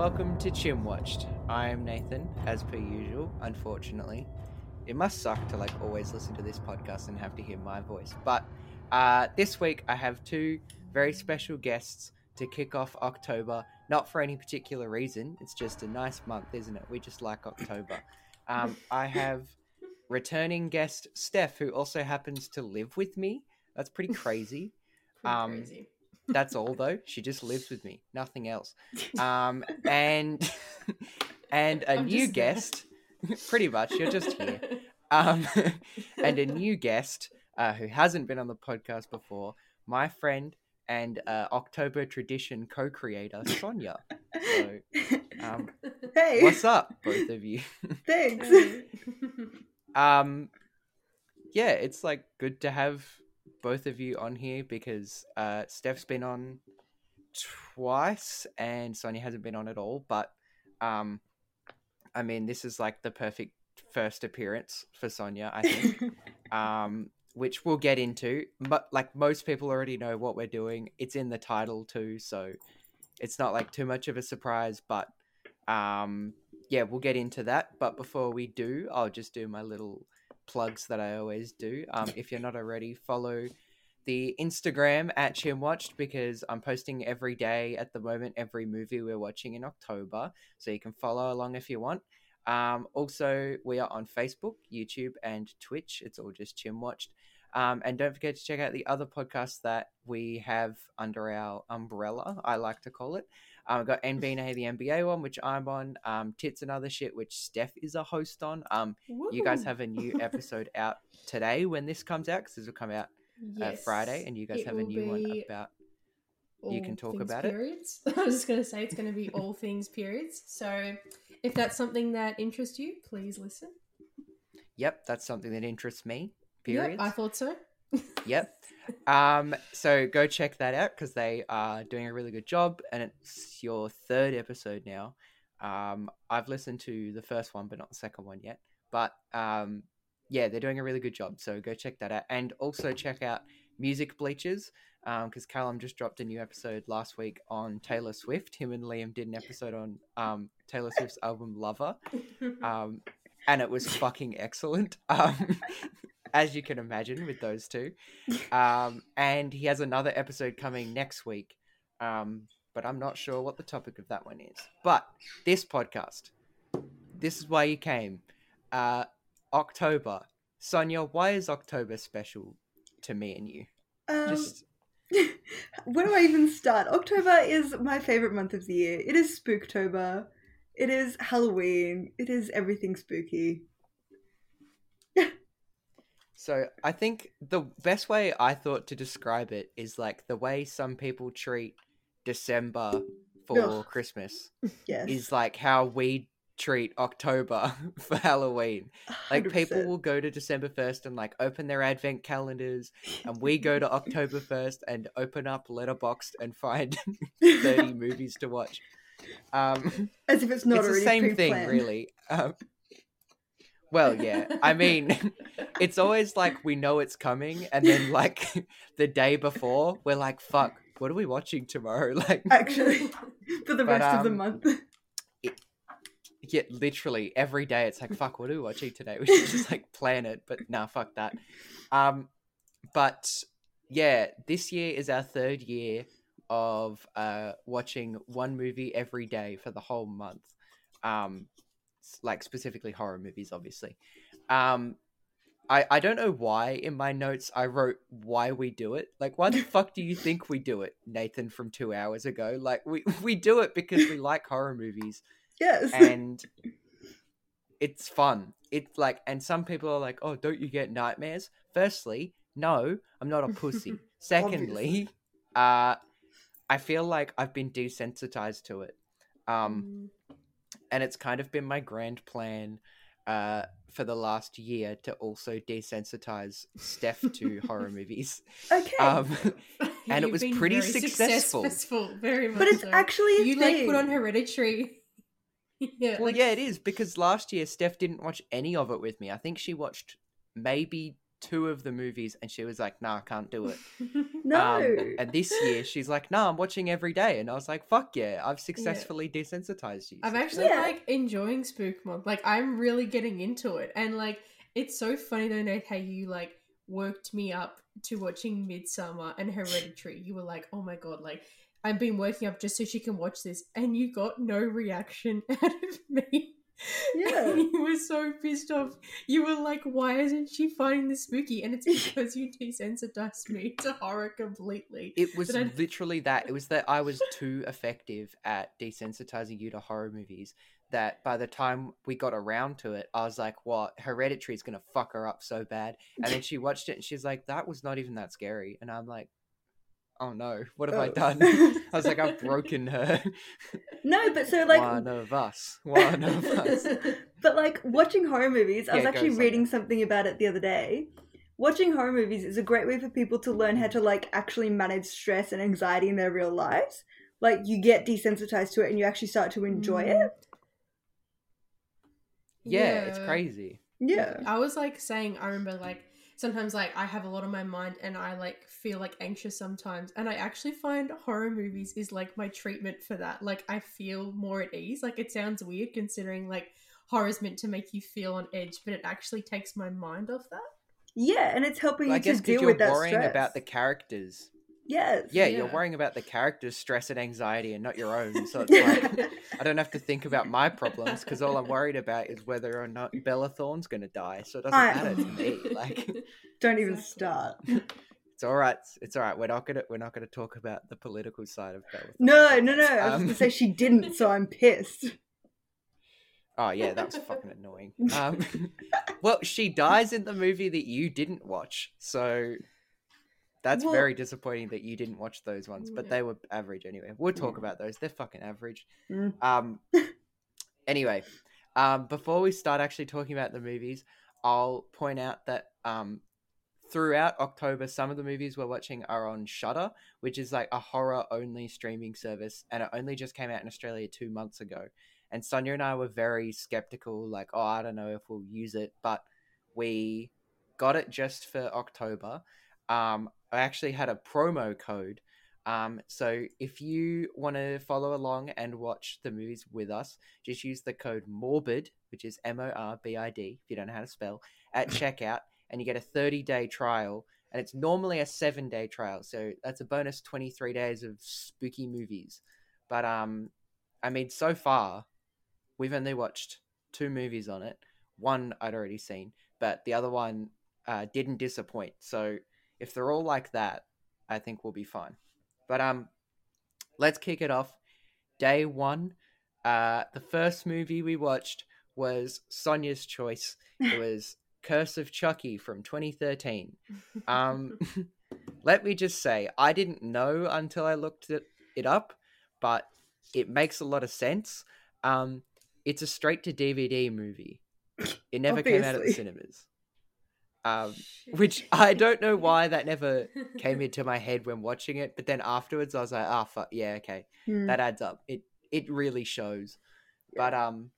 welcome to Chim Watched. I'm Nathan, as per usual, unfortunately. It must suck to like always listen to this podcast and have to hear my voice. But uh, this week I have two very special guests to kick off October, not for any particular reason. It's just a nice month, isn't it? We just like October. Um, I have returning guest Steph, who also happens to live with me. That's pretty crazy. Pretty Um, crazy. That's all though. She just lives with me, nothing else. Um, and and a I'm new guest, pretty much. You're just here. Um, and a new guest uh, who hasn't been on the podcast before, my friend and uh, October tradition co-creator Sonia. So, um, hey, what's up, both of you? thanks. Um, yeah, it's like good to have both of you on here because uh, Steph's been on twice and Sonia hasn't been on at all. But um, I mean, this is like the perfect first appearance for Sonia, I think. um, which we'll get into. But like most people already know what we're doing. It's in the title too, so it's not like too much of a surprise. But um, yeah, we'll get into that. But before we do, I'll just do my little plugs that I always do. Um, if you're not already, follow the Instagram at Chimwatched because I'm posting every day at the moment, every movie we're watching in October. So you can follow along if you want. Um, also, we are on Facebook, YouTube, and Twitch. It's all just Chimwatched. Um, and don't forget to check out the other podcasts that we have under our umbrella, I like to call it. Um, I've got NBA, the NBA one, which I'm on. Um, Tits and Other Shit, which Steph is a host on. Um, you guys have a new episode out today when this comes out, because this will come out uh, Friday, and you guys It have a new one about. you can talk about it. I was just going to say it's going to be all things periods. So if that's something that interests you, please listen. Yep, that's something that interests me. Yep, I thought so. Yep. Um, so go check that out because they are doing a really good job, and it's your third episode now. Um, I've listened to the first one, but not the second one yet. But um, yeah, they're doing a really good job. So go check that out, and also check out Music Bleachers because Callum just dropped a new episode last week on Taylor Swift. Him and Liam did an episode on um, Taylor Swift's album Lover um, and it was fucking excellent. Um, as you can imagine with those two. Um, and he has another episode coming next week. Um, but I'm not sure what the topic of that one is. But this podcast, this is why you came. Uh, October. Sonia, why is October special to me and you? Um, Just where do I even start? October is my favorite month of the year. It is Spooktober. It is Halloween. It is everything spooky. So I think the best way I thought to describe it is like the way some people treat December for Ugh. Christmas Yes. is like how we treat October for Halloween. Like people 100%. will go to December 1st and like open their advent calendars and we go to October 1st and open up Letterboxd and find 30 movies to watch. Um As if it's not it's the same thing pre-planned. really. Um, well, yeah. I mean, it's always like we know it's coming and then like the day before we're like fuck, what are we watching tomorrow? Like Actually, for the But, rest of the um, month. Yeah, literally every day it's like, fuck, what are we watching today? We should just like plan it, but nah, fuck that. Um, but yeah, this year is our third year of uh watching one movie every day for the whole month. Um, like specifically horror movies, obviously. Um, I I don't know why in my notes I wrote why we do it. Like, why the fuck do you think we do it, Nathan? From two hours ago, like we we do it because we like horror movies yes. and it's fun. It's like, and some people are like, "Oh, don't you get nightmares?" Firstly, no, I'm not a pussy. Secondly, uh, I feel like I've been desensitized to it, um, Mm. And it's kind of been my grand plan uh, for the last year to also desensitize Steph to horror movies. okay. Um, and it was been pretty very successful. successful, Very much but it's so. actually a you like put on Hereditary. yeah, Well, like, yeah, it is because last year Steph didn't watch any of it with me. I think she watched maybe two of the movies and she was like, "Nah, I can't do it." No. Um, and this year she's like, "Nah, I'm watching every day," and I was like, "Fuck yeah, I've successfully desensitized you." I'm actually Yeah. like enjoying Spook Month. Like I'm really getting into it, and like it's so funny though, Nate, how you like worked me up to watching Midsommar and Hereditary. You were like, "Oh my god!" Like I've been working up just so she can watch this, and you got no reaction out of me. Yeah. you were so pissed off. You were like, "Why isn't she finding this spooky?" And it's because you desensitized me to horror completely. It was I- literally that. It was that I was too effective at desensitizing you to horror movies that by the time we got around to it, I was like, "What? Hereditary is gonna fuck her up so bad." And then she watched it and she's like, "That was not even that scary." And I'm like, "Oh no, what have I Oh. done?" I was like, "I've broken her." no, but so like one of us. One of us. But like watching horror movies, I was Yeah, go, actually Sonia. reading something about it the other day. Watching horror movies is a great way for people to learn how to like actually manage stress and anxiety in their real lives. Like you get desensitized to it and you actually start to enjoy Mm. it. Yeah, it's crazy. Yeah. I was like saying, I remember like sometimes like I have a lot on my mind and I like feel like anxious sometimes, and I actually find horror movies is like my treatment for that. Like I feel more at ease. Like it sounds weird considering like horror is meant to make you feel on edge, but it actually takes my mind off that. Yeah, and it's helping you I guess to deal you're with that worrying stress. about the characters. Yes. Yeah, you're worrying about the characters' stress and anxiety and not your own. So it's like I don't have to think about my problems because all I'm worried about is whether or not Bella Thorne's going to die. So it doesn't I- matter to me. Like Don't even Exactly. start. it's all right. It's all right. We're not gonna we're not gonna talk about the political side of Bella. Thorne. No, no, no. I was Um, gonna say she didn't, so I'm pissed. Oh yeah, that was fucking annoying. Um, well, she dies in the movie that you didn't watch, so that's Well- very disappointing that you didn't watch those ones. But they were average anyway. We'll talk about those. They're fucking average. Mm. Um. anyway, um, before we start actually talking about the movies, I'll point out that um, throughout October, some of the movies we're watching are on Shudder, which is like a horror-only streaming service, and it only just came out in Australia two months ago. And Sonia and I were very skeptical, like, oh, I don't know if we'll use it, but we got it just for October. Um, I actually had a promo code. Um, so if you want to follow along and watch the movies with us, just use the code MORBID, which is M O R B I D, if you don't know how to spell, at checkout, and you get a 30 day trial. And it's normally a seven day trial. So that's a bonus 23 days of spooky movies. But, um, I mean, so far, we've only watched two movies on it. One I'd already seen, but the other one uh, didn't disappoint. So if they're all like that, I think we'll be fine. But um, let's kick it off. Day one, uh, the first movie we watched was Sonia's choice. It was Curse of Chucky from 2013. Um, let me just say, I didn't know until I looked it, it up, but it makes a lot of sense. Um, it's a straight to DVD movie. It never came out at the cinemas. Um, which I don't know why that never came into my head when watching it, but then afterwards I was like, ah, fuck, yeah, okay, Hmm. that adds up. It it really shows. But um,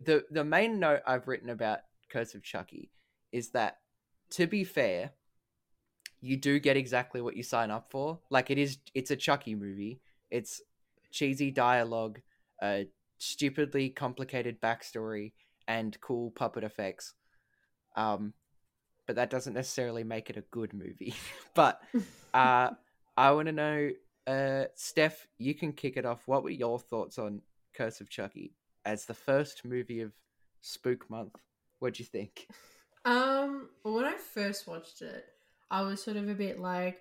the the main note I've written about Curse of Chucky is that, to be fair, you do get exactly what you sign up for. Like it is, it's a Chucky movie. It's cheesy dialogue, a stupidly complicated backstory, and cool puppet effects. Um, but that doesn't necessarily make it a good movie. but uh, I want to know, uh, Steph, you can kick it off. What were your thoughts on Curse of Chucky as the first movie of Spook Month? What'd you think? Um, when I first watched it, I was sort of a bit like,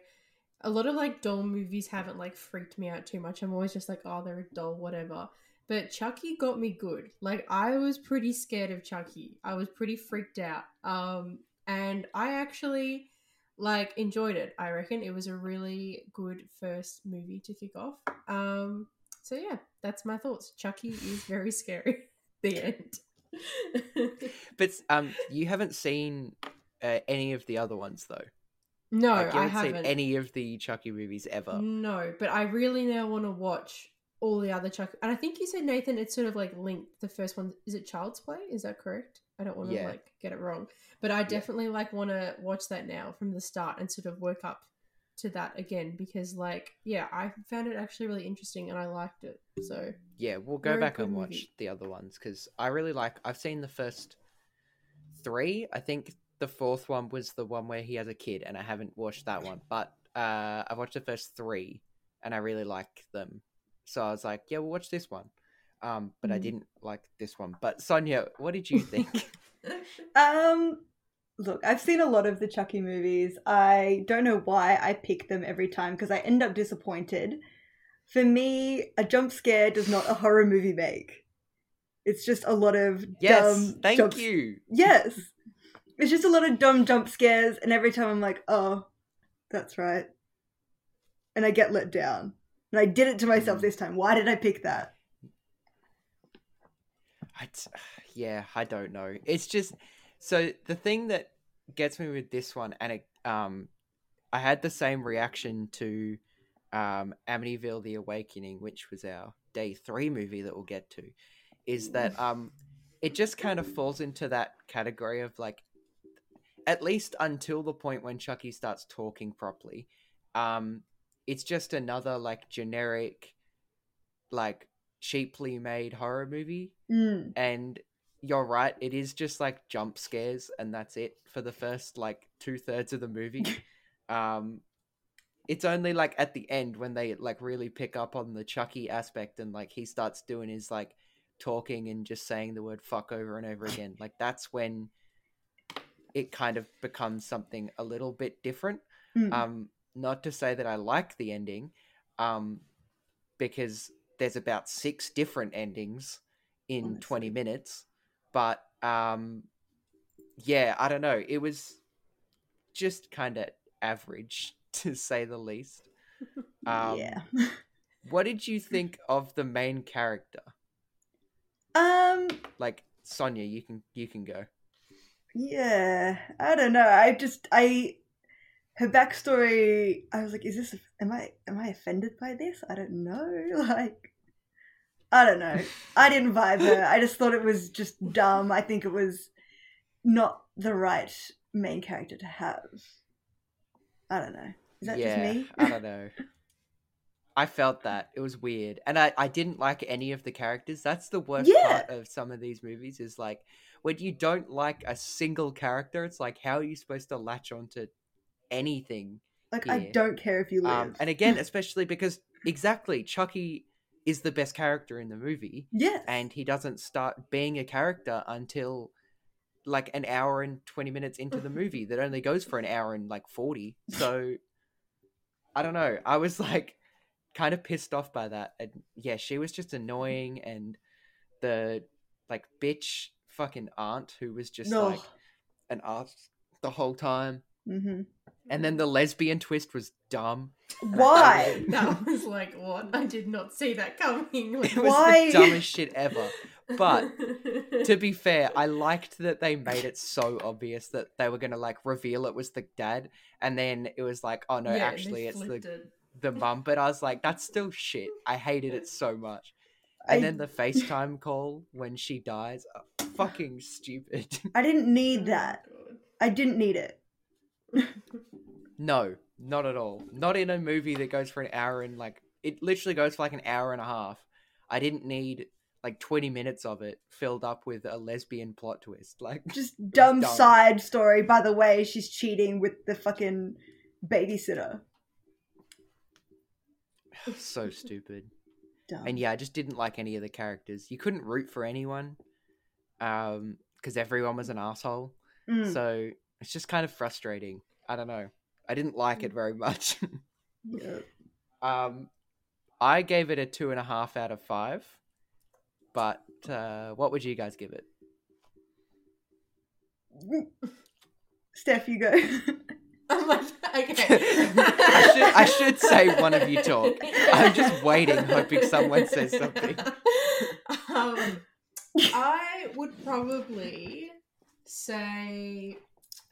a lot of like doll movies haven't like freaked me out too much. I'm always just like, oh, they're a doll, whatever. But Chucky got me good. Like I was pretty scared of Chucky. I was pretty freaked out. Um, and I actually like enjoyed it. I reckon it was a really good first movie to kick off. Um, so yeah, that's my thoughts. Chucky is very scary. the end. But um, you haven't seen uh, any of the other ones though. no, like, you I haven't haven't. seen any of the Chucky movies ever. No, but I really now want to watch all the other Chuck. And I think you said Nathan, it's sort of like linked. The first one is it Child's Play? Is that correct? I don't want to Yeah. like get it wrong, but I definitely like want to watch that now from the start and sort of work up to that again because like yeah, I found it actually really interesting and I liked it. So Yeah, we'll go back and watch movie. the other ones because I really like. I've seen the first three. I think the fourth one was the one where he has a kid, and I haven't watched that one. But uh, I've watched the first three, and I really like them. So I was like, yeah, we'll watch this one. Um, but I Mhm. didn't like this one. But Sonia, what did you think? Um, look, I've seen a lot of the Chucky movies. I don't know why I pick them every time because I end up disappointed. For me, a jump scare does not a horror movie make. It's just a lot of yes, dumb thank jump- you. Yes, it's just a lot of dumb jump scares, and every time I'm like, oh, that's right, and I get let down. And I did it to myself Mm. this time. Why did I pick that? I t- yeah, I don't know. It's just so the thing that gets me with this one, and it, um, I had the same reaction to um, Amityville: The Awakening, which was our day three movie that we'll get to, is that um, it just kind of falls into that category of like, at least until the point when Chucky starts talking properly, um, it's just another like generic, like cheaply made horror movie Mm. and you're right it is just like jump scares and that's it for the first like two-thirds of the movie um it's only like at the end when they like really pick up on the chucky aspect and like he starts doing his like talking and just saying the word fuck over and over again like that's when it kind of becomes something a little bit different Mm. um not to say that i like the ending um because there's about six different endings in Honestly. 20 minutes but um yeah i don't know it was just kind of average to say the least um yeah. what did you think of the main character Um. like sonia you can you can go Yeah, I don't know. I just I her backstory. I was like, is this? Am I am I offended by this? I don't know. Like, I don't know. I didn't vibe her. I just thought it was just dumb. I think it was not the right main character to have. I don't know. Is that yeah just me? i don't know i felt that it was weird and i i didn't like any of the characters that's the worst Yeah. part of some of these movies is like when you don't like a single character it's like how are you supposed to latch onto anything Like, I don't care if you live. um and again especially because exactly chucky is the best character in the movie. Yes. and he doesn't start being a character until like an hour and 20 minutes into the movie that only goes for an hour and like 40 so i don't know. I was like kind of pissed off by that. And yeah she was just annoying and the like bitch fucking aunt who was just No. like an ass the whole time. Hmm and then the lesbian twist was dumb Why? that was like what? I did not see that coming. Like, it was Why? the dumbest shit ever but to be fair, I liked that they made it so obvious that they were gonna like reveal it was the dad, and then it was like, oh no, Yeah, actually it's the flipped it. the mum. But I was like, that's still shit. I hated it so much. And I- then the FaceTime call when she dies, uh, fucking stupid. I didn't Oh need that. I didn't need it. No, not at all. Not in a movie that goes for an hour and like it literally goes for like an hour and a half. I didn't need like twenty minutes of it filled up with a lesbian plot twist. Like Just dumb, dumb. side story. By the way, she's cheating with the fucking babysitter. so stupid. Dumb. and yeah, I just didn't like any of the characters. You couldn't root for anyone, um, because everyone was an asshole. Mm. So it's just kind of frustrating. I don't know. I didn't like it very much. Yeah. um, I gave it a two and a half out of five. But uh, what would you guys give it? Steph, you go. I'm like, okay. I should I should say one of you talk. I'm just waiting, hoping someone says something. Um, I would probably say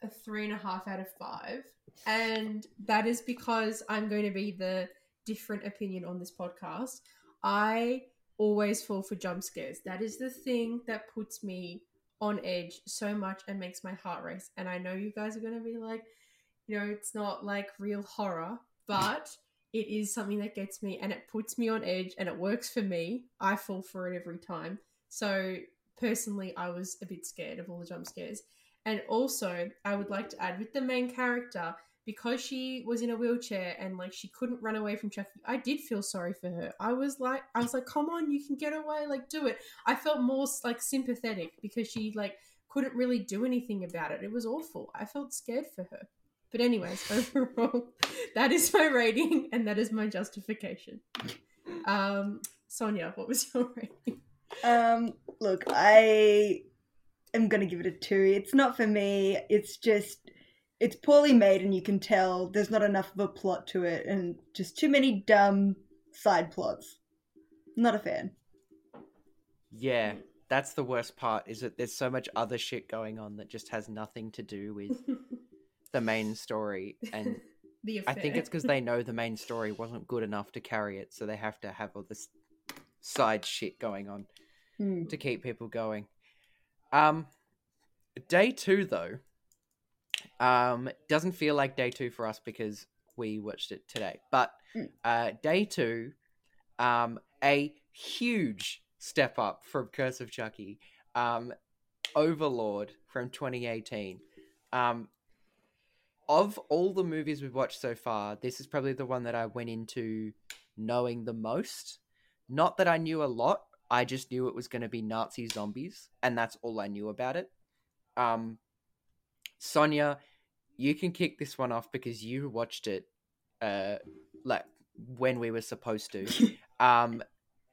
a three and a half out of five, and that is because I'm going to be the different opinion on this podcast. I always fall for jump scares. That is the thing that puts me on edge so much and makes my heart race. And I know you guys are going to be like, you know, it's not like real horror, but it is something that gets me and it puts me on edge and it works for me. I fall for it every time. So personally, I was a bit scared of all the jump scares. And also, I would like to add with the main character, because she was in a wheelchair and like she couldn't run away from Chucky, I did feel sorry for her. I was like, I was like, come on, you can get away, like do it. I felt more like sympathetic because she like couldn't really do anything about it. It was awful. I felt scared for her. But anyways, overall, that is my rating and that is my justification. Um, Sonia, what was your rating? Um, look, I am gonna give it a two. It's not for me. It's just it's poorly made, and you can tell there's not enough of a plot to it, and just too many dumb side plots. Not a fan. Yeah, that's the worst part. Is that there's so much other shit going on that just has nothing to do with the main story, and I think it's because they know the main story wasn't good enough to carry it, so they have to have all this side shit going on Hmm. to keep people going. Um, day two though, um, doesn't feel like day two for us because we watched it today. But Mm. uh, day two, um, a huge step up from Curse of Chucky, um, Overlord from 2018. Um, of all the movies we've watched so far, this is probably the one that I went into knowing the most. Not that I knew a lot, I just knew it was going to be Nazi zombies, and that's all I knew about it. Um, Sonia, you can kick this one off because you watched it, uh, like when we were supposed to, um,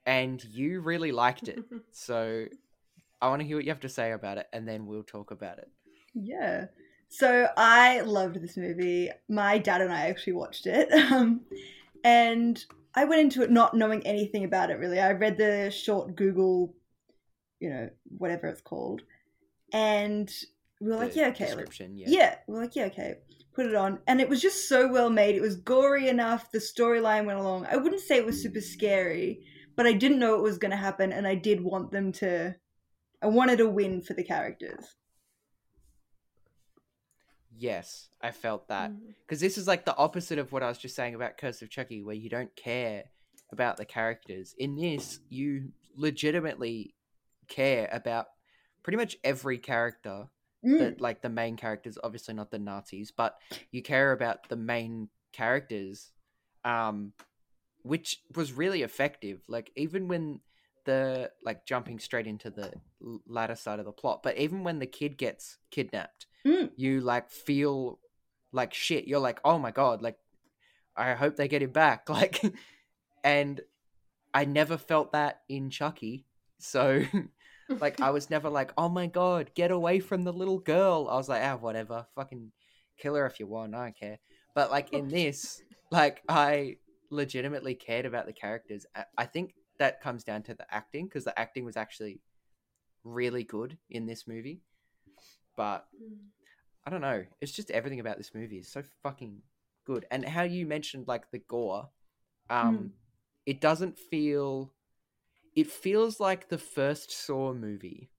and you really liked it. So I want to hear what you have to say about it, and then we'll talk about it. Yeah. So I loved this movie. My dad and I actually watched it. Um, and I went into it not knowing anything about it really. I read the short Google, you know, whatever it's called. And we were like, yeah, okay. Like, yeah. yeah. we we're like, yeah, okay. Put it on. And it was just so well made. It was gory enough. The storyline went along. I wouldn't say it was super scary, but I didn't know it was going to happen. And I did want them to, I wanted a win for the characters. Yes, I felt that. Mm. because this is like the opposite of what I was just saying about Curse of Chucky, where you don't care about the characters. In this, you legitimately care about pretty much every character. Mm. That like the main characters, obviously not the Nazis, but you care about the main characters, um, which was really effective. Like even when the like jumping straight into the latter side of the plot, but even when the kid gets kidnapped, Mm. you like feel like shit. You're like, oh my god, like I hope they get him back. Like, and I never felt that in Chucky. So, like, I was never like, oh my god, get away from the little girl. I was like, ah, whatever, fucking kill her if you want. I don't care. But like in this, like I legitimately cared about the characters. I- I think that comes down to the acting because the acting was actually really good in this movie. But I don't know. It's just everything about this movie is so fucking good. And how you mentioned like the gore, um, Mm. it doesn't feel. It feels like the first Saw movie.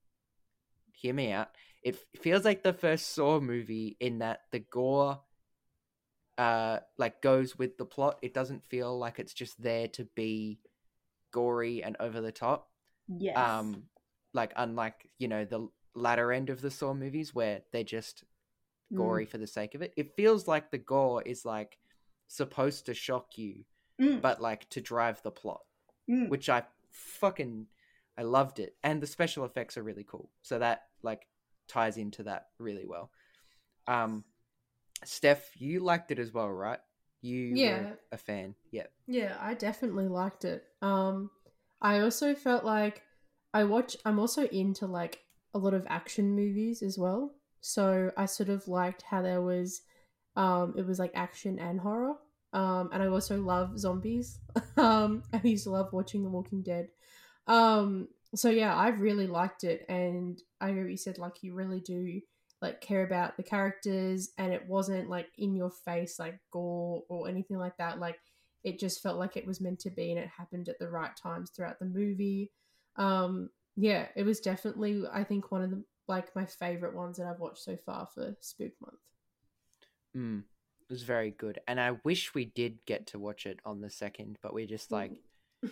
Hear me out. It feels like the first Saw movie in that the gore, uh, like goes with the plot. It doesn't feel like it's just there to be gory and over the top Yes. um like unlike you know the latter end of the saw movies where they're just Mm. gory for the sake of it it feels like the gore is like supposed to shock you Mm. but like to drive the plot Mm. which i fucking i loved it and the special effects are really cool so that like ties into that really well um steph you liked it as well right you Yeah. a fan yeah Yeah, I definitely liked it. Um, I also felt like I watch. I'm also into like a lot of action movies as well. So I sort of liked how there was, um, it was like action and horror. Um, and I also love zombies. um, I used to love watching The Walking Dead. Um, so yeah, I really liked it, and I know you said like you really do like care about the characters, and it wasn't like in your face like gore or anything like that. Like it just felt like it was meant to be and it happened at the right times throughout the movie. Um, yeah, it was definitely I think one of the like my favorite ones that I've watched so far for Spook Month. Mm, it was very good, and I wish we did get to watch it on the second, but we just like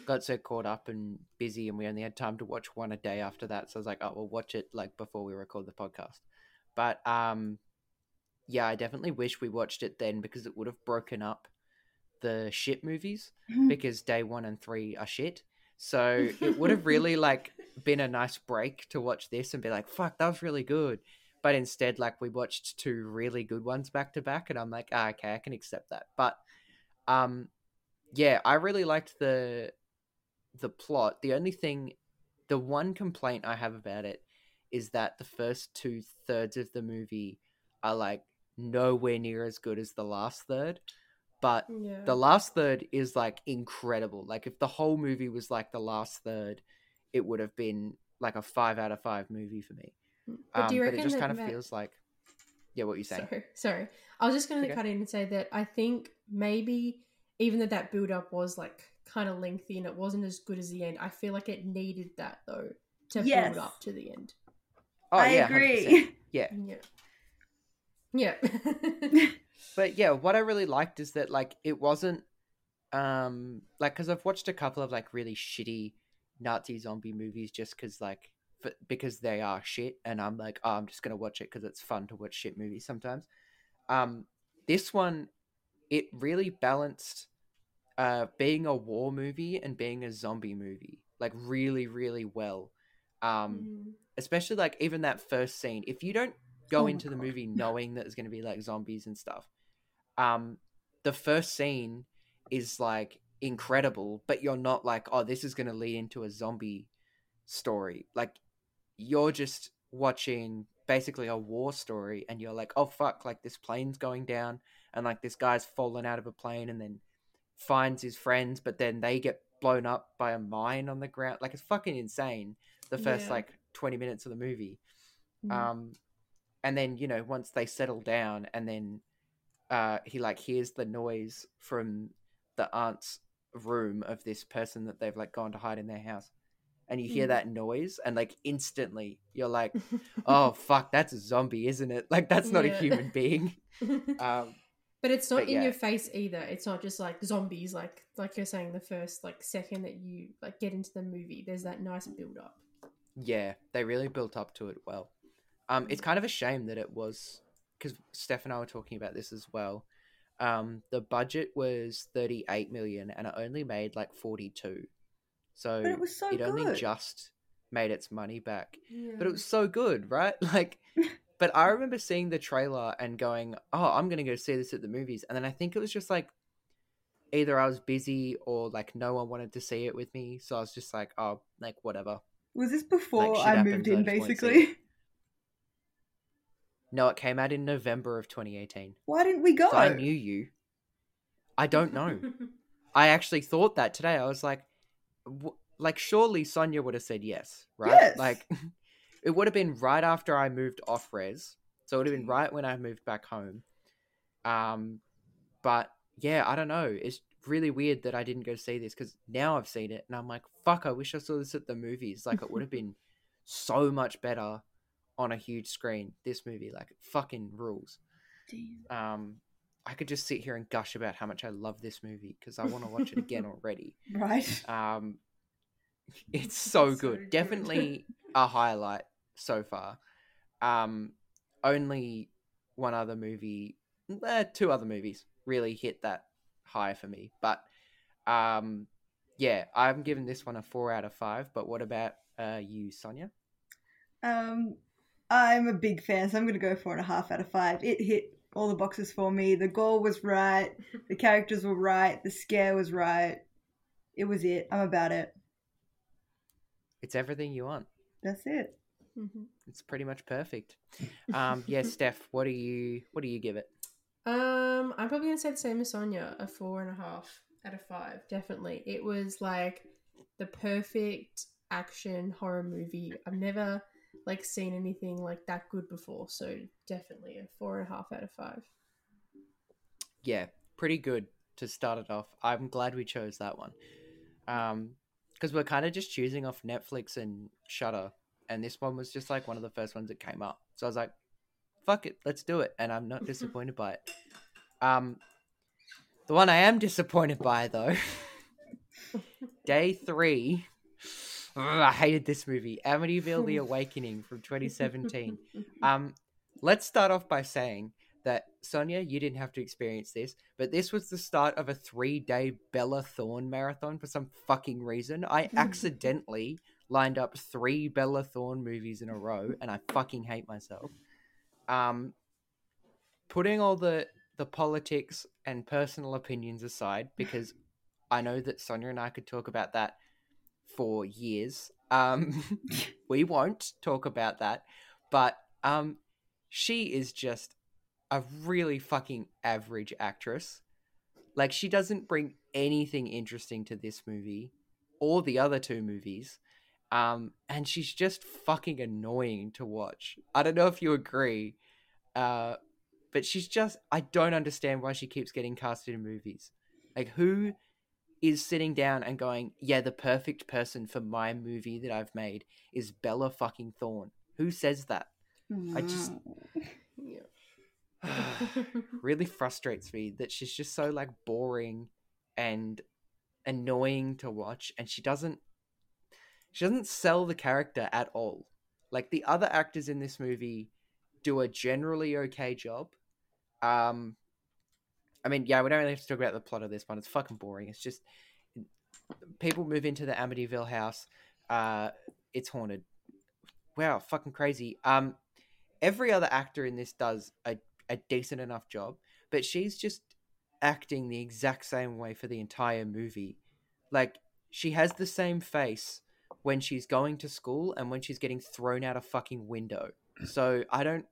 got so caught up and busy, and we only had time to watch one a day after that. So I was like, oh, we'll watch it like before we record the podcast. But um, yeah, I definitely wish we watched it then because it would have broken up the shit movies because day one and three are shit. So it would have really like been a nice break to watch this and be like, fuck, that was really good. But instead, like we watched two really good ones back to back, and I'm like, ah, okay, I can accept that. But um, yeah, I really liked the the plot. The only thing, the one complaint I have about it is that the first two thirds of the movie are like nowhere near as good as the last third. But Yeah. the last third is like incredible. Like if the whole movie was like the last third, it would have been like a five out of five movie for me. But Um, do you but reckon it just kind of Matt- feels like, yeah, what you saying? Sorry, sorry. I was just going to Okay. cut in and say that I think maybe even though that build up was like kind of lengthy and it wasn't as good as the end, I feel like it needed that though to Yes. build up to the end. Oh I yeah, 100%. agree. Yeah, Yeah. Yeah. but yeah, what I really liked is that like it wasn't um like because I've watched a couple of like really shitty Nazi zombie movies just because like f- because they are shit, and I'm like, oh, I'm just gonna watch it because it's fun to watch shit movies sometimes. Um, this one, it really balanced uh being a war movie and being a zombie movie like really really well. Um, Mm. Especially like even that first scene if you don't go Oh into the movie knowing that there's going to be like zombies and stuff um the first scene is like incredible but you're not like oh this is going to lead into a zombie story. Like you're just watching basically a war story and you're like oh fuck like this plane's going down and like this guy's fallen out of a plane and then finds his friends but then they get blown up by a mine on the ground. Like it's fucking insane the first Yeah. like 20 minutes of the movie Mm. um and then you know once they settle down and then uh he like hears the noise from the aunt's room of this person that they've like gone to hide in their house and you hear Mm. that noise and like instantly you're like oh fuck that's a zombie isn't it like that's not a human being um but it's not but in yeah. your face either. It's not just like zombies, like like you're saying the first like second that you like get into the movie. There's that nice build up. Yeah, they really built up to it well. Um, it's kind of a shame that it was because Steph and I were talking about this as well. Um, the budget was thirty eight million, and it only made like forty two. So But it was so it only just made its money back, Yeah. but it was so good, right? Like, but I remember seeing the trailer and going, "Oh, I'm gonna go see this at the movies," and then I think it was just like either I was busy or like no one wanted to see it with me, so I was just like, "Oh, like whatever." Was this before shit I happens, moved in, basically? No, it came out in November of 2018. Why didn't we go? So I knew you. I don't know. I actually thought that today. I was like, w- like surely Sonia would have said yes, right? Yes. Like, it would have been right after I moved off res, so it would have Mm. been right when I moved back home. Um, but yeah, I don't know. It's really weird that I didn't go see this because now I've seen it and I'm like, fuck, I wish I saw this at the movies. Like, it would have been so much better on a huge screen. This movie, like, fucking rules. Damn. Um, I could just sit here and gush about how much I love this movie because I want to watch it again already. Right. Um, it's so so good. good. Definitely a highlight so far. Um, only one other movie, eh, two other movies really hit that high for me. But um, yeah, I'm giving this one a four out of five. But what about uh, you, Sonia? Um, I'm a big fan, so I'm gonna go four and a half out of five. It hit all the boxes for me. The goal was right. The characters were right. The scare was right. It was it. I'm about it. It's everything you want. That's it. Mhm. It's pretty much perfect. Um, yeah, Steph, what do you what do you give it? Um, I'm probably gonna say the same as Sonia, a four and a half out of five. Definitely, it was like the perfect action horror movie. I've never like seen anything like that good before, so definitely a four and a half out of five. Yeah, pretty good. to start it off. I'm glad we chose that one. Um, because we're kind of just choosing off Netflix and Shudder, and this one was just like one of the first ones that came up. So I was like, "Fuck it, let's do it," and I'm not disappointed by it. Um, the one I am disappointed by though, Day Three. Ugh, I hated this movie, Amityville: The Awakening from 2017. Um, let's start off by saying that Sonia, you didn't have to experience this, but this was the start of a three-day Bella Thorne marathon for some fucking reason. I accidentally lined up three Bella Thorne movies in a row, and I fucking hate myself. Um, putting all the the politics and personal opinions aside, because I know that Sonia and I could talk about that for years. Um, we won't talk about that, but um, she is just a really fucking average actress. Like she doesn't bring anything interesting to this movie or the other two movies. Um, and she's just fucking annoying to watch. I don't know if you agree. Uh, but she's just I don't understand why she keeps getting casted in movies. Like who is sitting down and going, "Yeah, the perfect person for my movie that I've made is Bella fucking Thorne." Who says that? I just really frustrates me that she's just so like boring and annoying to watch and she doesn't she doesn't sell the character at all. Like the other actors in this movie do a generally okay job. Um i mean yeah we don't really have to talk about the plot of this one. It's fucking boring. It's just people move into the amityville house uh it's haunted. Wow fucking crazy. Um every other actor in this does a, a decent enough job, but she's just acting the exact same way for the entire movie. Like, she has the same face when she's going to school and when she's getting thrown out a fucking window. So I don't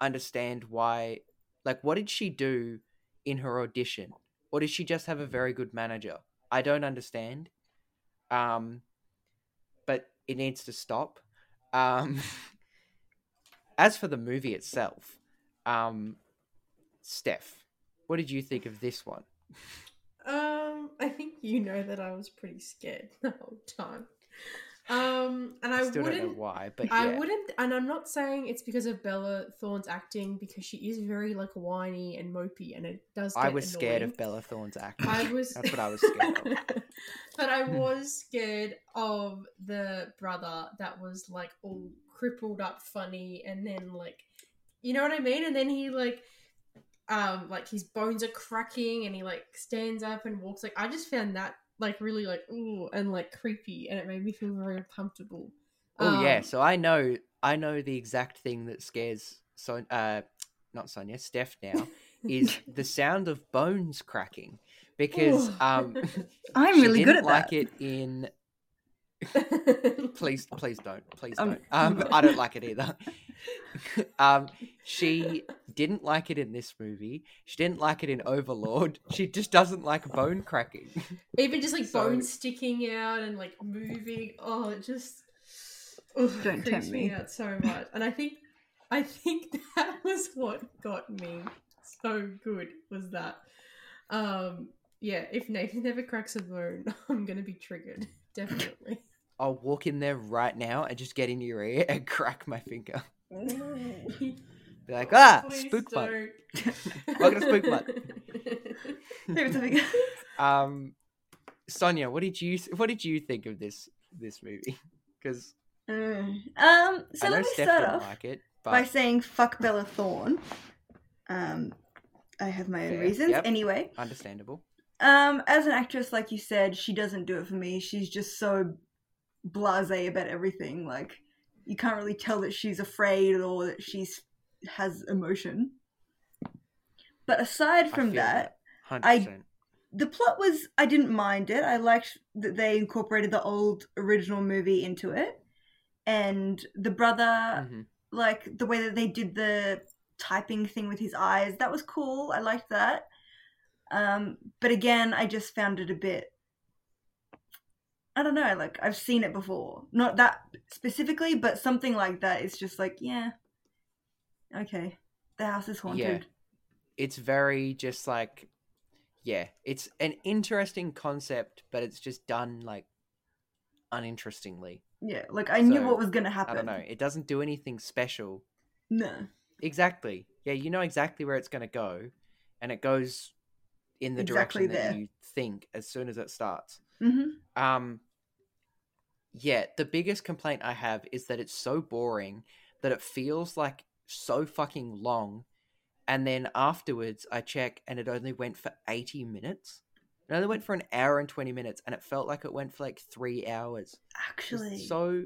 understand why. Like, what did she do in her audition? Or did she just have a very good manager? I don't understand. Um, but it needs to stop. Um, as for the movie itself, um, Steph, what did you think of this one? Um, I think you know that I was pretty scared the whole time. Um, and I know wouldn't, why, but I wouldn't, and I'm not saying it's because of Bella Thorne's acting because she is very like whiny and mopey, and it does. Get I was scared of Bella Thorne's acting. I was. That's what I was scared of. but I was scared of the brother that was like all crippled up, funny, and then like, you know what I mean? And then he like, um, like his bones are cracking, and he like stands up and walks. Like I just found that like really like ooh and like creepy, and it made me feel very uncomfortable. Oh yeah, Um, so I know I know the exact thing that scares Son uh not Sonia, Steph now is the sound of bones cracking because Ooh. um I'm she really good didn't at like that. it in please please don't please Um, don't um i don't like it either um she didn't like it in this movie she didn't like it in overlord she just doesn't like bone cracking Even just like So- bones sticking out and like moving. Oh, it just ugh, Don't creeps tempt me me. out so much. And I think, I think that was what got me so good. Was that, um, yeah. If Nathan never cracks a bone, I'm gonna be triggered. Definitely. I'll walk in there right now and just get in your ear and crack my finger be like ah Please spook don't. Welcome to Spook something- um sonia what did you what did you think of this this movie because Mm. Um, so i let me steph start off like it by saying fuck Bella Thorne. Um, I have my own Fair. reasons. Yep. Anyway, understandable um, as an actress, like you said, she doesn't do it for me. She's just so blasé about everything. Like you can't really tell that she's afraid or that she's has emotion. But aside from feel that, 100% the plot was I didn't mind it. I liked that they incorporated the old original movie into it. And the brother Mhm. like the way that they did the typing thing with his eyes, that was cool. I liked that. Um but again, I just found it a bit I don't know, like I've seen it before. Not that specifically, but something like that is just like, yeah. Okay. The house is haunted. it's very just like yeah, it's an interesting concept, but it's just done like uninterestingly. Yeah, like I knew what was gonna happen. I don't know. It doesn't do anything special. No. Exactly. Yeah, you know exactly where it's going to go, and it goes in the Exactly direction that you think as soon as it starts. Mm-hmm. Um, yeah, the biggest complaint I have is that it's so boring that it feels like so fucking long, and then afterwards I check and it only went for eighty minutes. It only went for an hour and twenty minutes, and it felt like it went for like three hours. Actually, so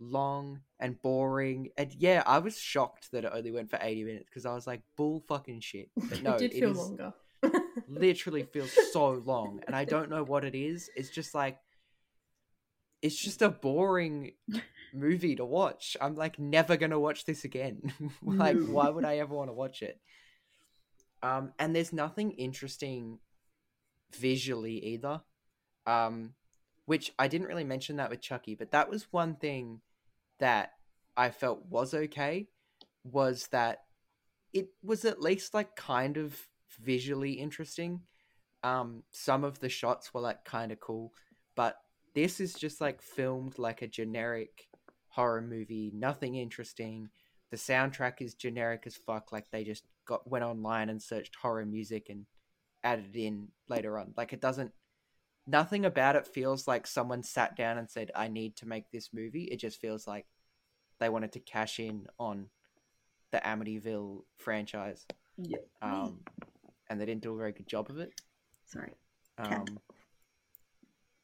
long and boring. And yeah, I was shocked that it only went for 80 minutes because I was like, bull fucking shit. But no, it did it feel is- longer. Literally feels so long. And I don't know what it is. It's just like, it's just a boring movie to watch. I'm like, never to watch this again. like, No. why would I ever want to watch it? Um, and there's nothing interesting visually either. Um, which I didn't really mention that with Chucky, but that was one thing that I felt was okay was that it was at least like kind of visually interesting. Um, some of the shots were like kind of cool, but this is just like filmed like a generic horror movie, nothing interesting. The soundtrack is generic as fuck, like they just got went online and searched horror music and added in later on. Like it doesn't nothing about it feels like someone sat down and said, I need to make this movie. It just feels like they wanted to cash in on the Amityville franchise. Yeah. Um, and they didn't do a very good job of it. sorry, Um,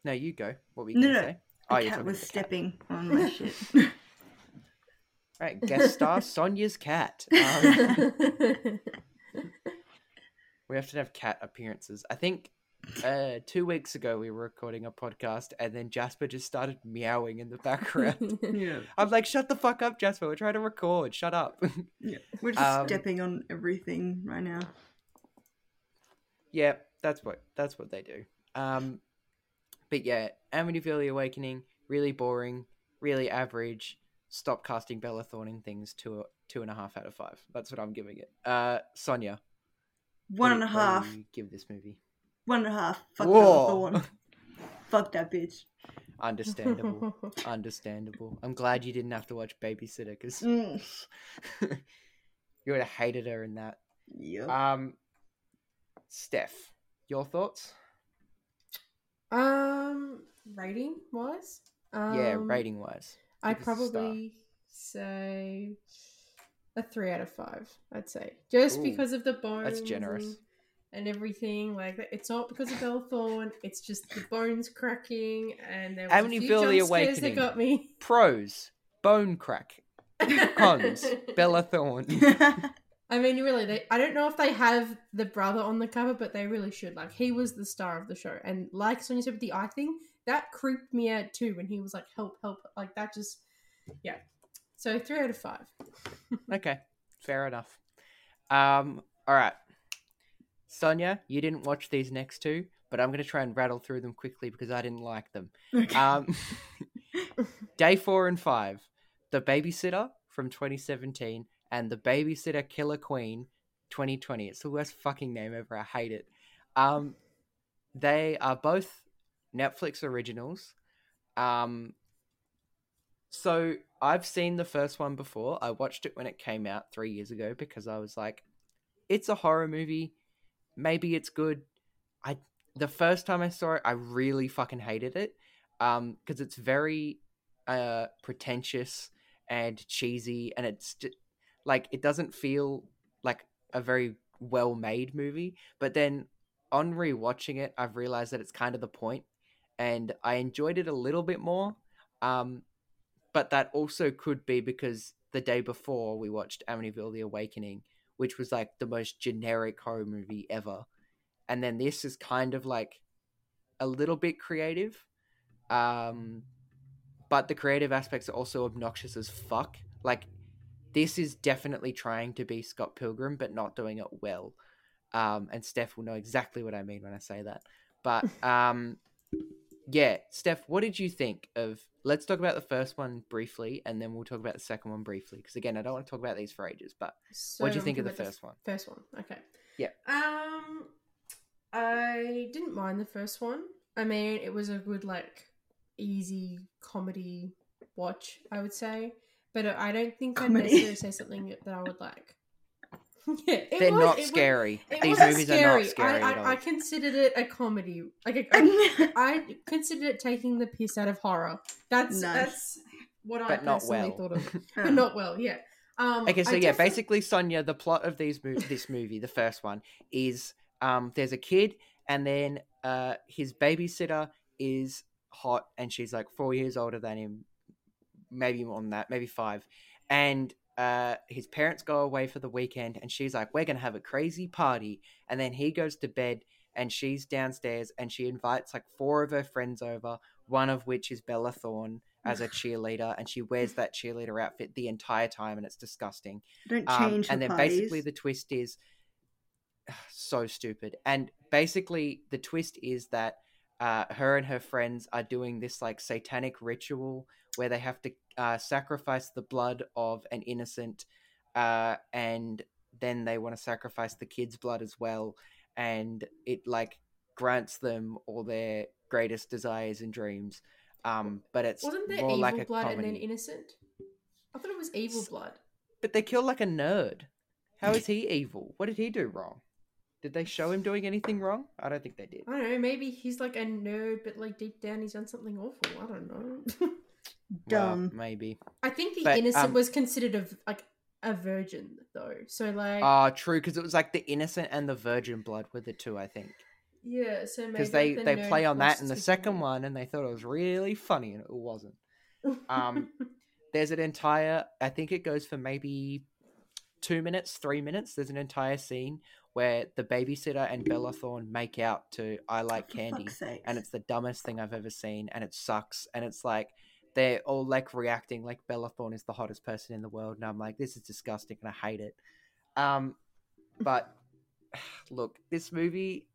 no, you go. What were you No, going to no, say? the Oh, you're cat talking was about the cat. stepping on my shit. Right, guest star Sonia's cat. Um, we have to have cat appearances. I think uh, two weeks ago we were recording a podcast, and then Jasper just started meowing in the background. yeah, I'm like, shut the fuck up, Jasper. We're trying to record. Shut up. yeah, we're just Um, stepping on everything right now. Yeah, that's what that's what they do. Um, but yeah, Amityville: The Awakening, really boring, really average. Stop casting Bella Thorne in things. Two two and a half out of five. That's what I'm giving it. Uh, Sonia, One and a do- what do half. Give this movie. One and a half. Fuck Whoa. Bella Thorne. Fuck that bitch. Understandable. Understandable. I'm glad you didn't have to watch Babysitter because Mm. you would have hated her in that. Yep. Um, Steph, your thoughts? um, rating wise, um, yeah, rating wise. I'd Give us a star. probably say a three out of five. I'd say just Ooh, because of the bones. That's generous. And, and everything like. It's not because of Bella Thorne. It's just the bones cracking and there was a few Amityville: jump The scares Awakening. that got me. Pros: bone crack. Cons: Bella Thorne. I mean, really, they. I don't know if they have the brother on the cover, but they really should. Like, he was the star of the show, and like Sonia said with the eye thing, that creeped me out too when he was like, "Help, help!" Like that just, yeah. So three out of five. Okay, fair enough. Um, all right, Sonia, you didn't watch these next two, but I'm gonna try and rattle through them quickly because I didn't like them. Okay. Um, day four and five, The Babysitter from 2017 and The Babysitter Killer Queen 2020. It's the worst fucking name ever. I hate it. Um, they are both Netflix originals. Um, so I've seen the first one before. I watched it when it came out three years ago because I was like, it's a horror movie. Maybe it's good. I the first time I saw it, I really fucking hated it um because it's very uh pretentious and cheesy and it's like it doesn't feel like a very well made movie but then on rewatching it I've realized that it's kind of the point and I enjoyed it a little bit more um but that also could be because the day before we watched Amityville the Awakening which was like the most generic horror movie ever and then this is kind of like a little bit creative um but the creative aspects are also obnoxious as fuck like this is definitely trying to be scott pilgrim but not doing it well um and steph will know exactly what i mean when i say that but um yeah steph what did you think of let's talk about the first one briefly and then we'll talk about the second one briefly because again i don't want to talk about these for ages but So what do you think of the first one First one, okay. Yeah. Um, I didn't mind the first one. I mean, it was a good, like, easy comedy watch, I would say. But I don't think I'd necessarily say something that I would like. yeah, it They're was- not it was- scary. It These movies scary. are not scary I, at all. I, I considered it a comedy. Like, a, I, I considered it taking the piss out of horror. That's Nice. that's what I But not personally well. thought of. But not well, yeah. Um, Okay, so I yeah, defi- basically, Sonia, the plot of these mo- this movie, the first one, is um, there's a kid, and then uh, his babysitter is hot, and she's like four years older than him, maybe more than that, maybe five, and uh, his parents go away for the weekend, and she's like, "We're gonna have a crazy party," and then he goes to bed, and she's downstairs, and she invites like four of her friends over, one of which is Bella Thorne as a cheerleader, and she wears that cheerleader outfit the entire time, and it's disgusting. Don't Um, change and the then parties. basically the twist is so stupid. And basically the twist is that uh, her and her friends are doing this like satanic ritual where they have to uh, sacrifice the blood of an innocent, uh, and then they want to sacrifice the kid's blood as well, and it like grants them all their greatest desires and dreams. Um, but it's wasn't there more evil like a blood comedy. and then innocent? I thought it was evil blood. But they kill like a nerd. How is he evil? What did he do wrong? Did they show him doing anything wrong? I don't think they did. I don't know. Maybe he's like a nerd, but like deep down he's done something awful. I don't know. Well, Dumb. maybe. I think the But, innocent um, was considered a v- like a virgin though. So like Ah, true, because it was like the innocent and the virgin blood were the two, I think. yeah. So maybe Because they like, the they play on that in the second one, and they thought it was really funny, and it wasn't. um, There's an entire. I think it goes for maybe two minutes, three minutes. There's an entire scene where the babysitter and Bella Thorne make out to "I Like Candy." and it's the dumbest thing I've ever seen, and it sucks. And it's like they're all like reacting like Bella Thorne is the hottest person in the world, and I'm like, this is disgusting, and I hate it. Um, but look, this movie,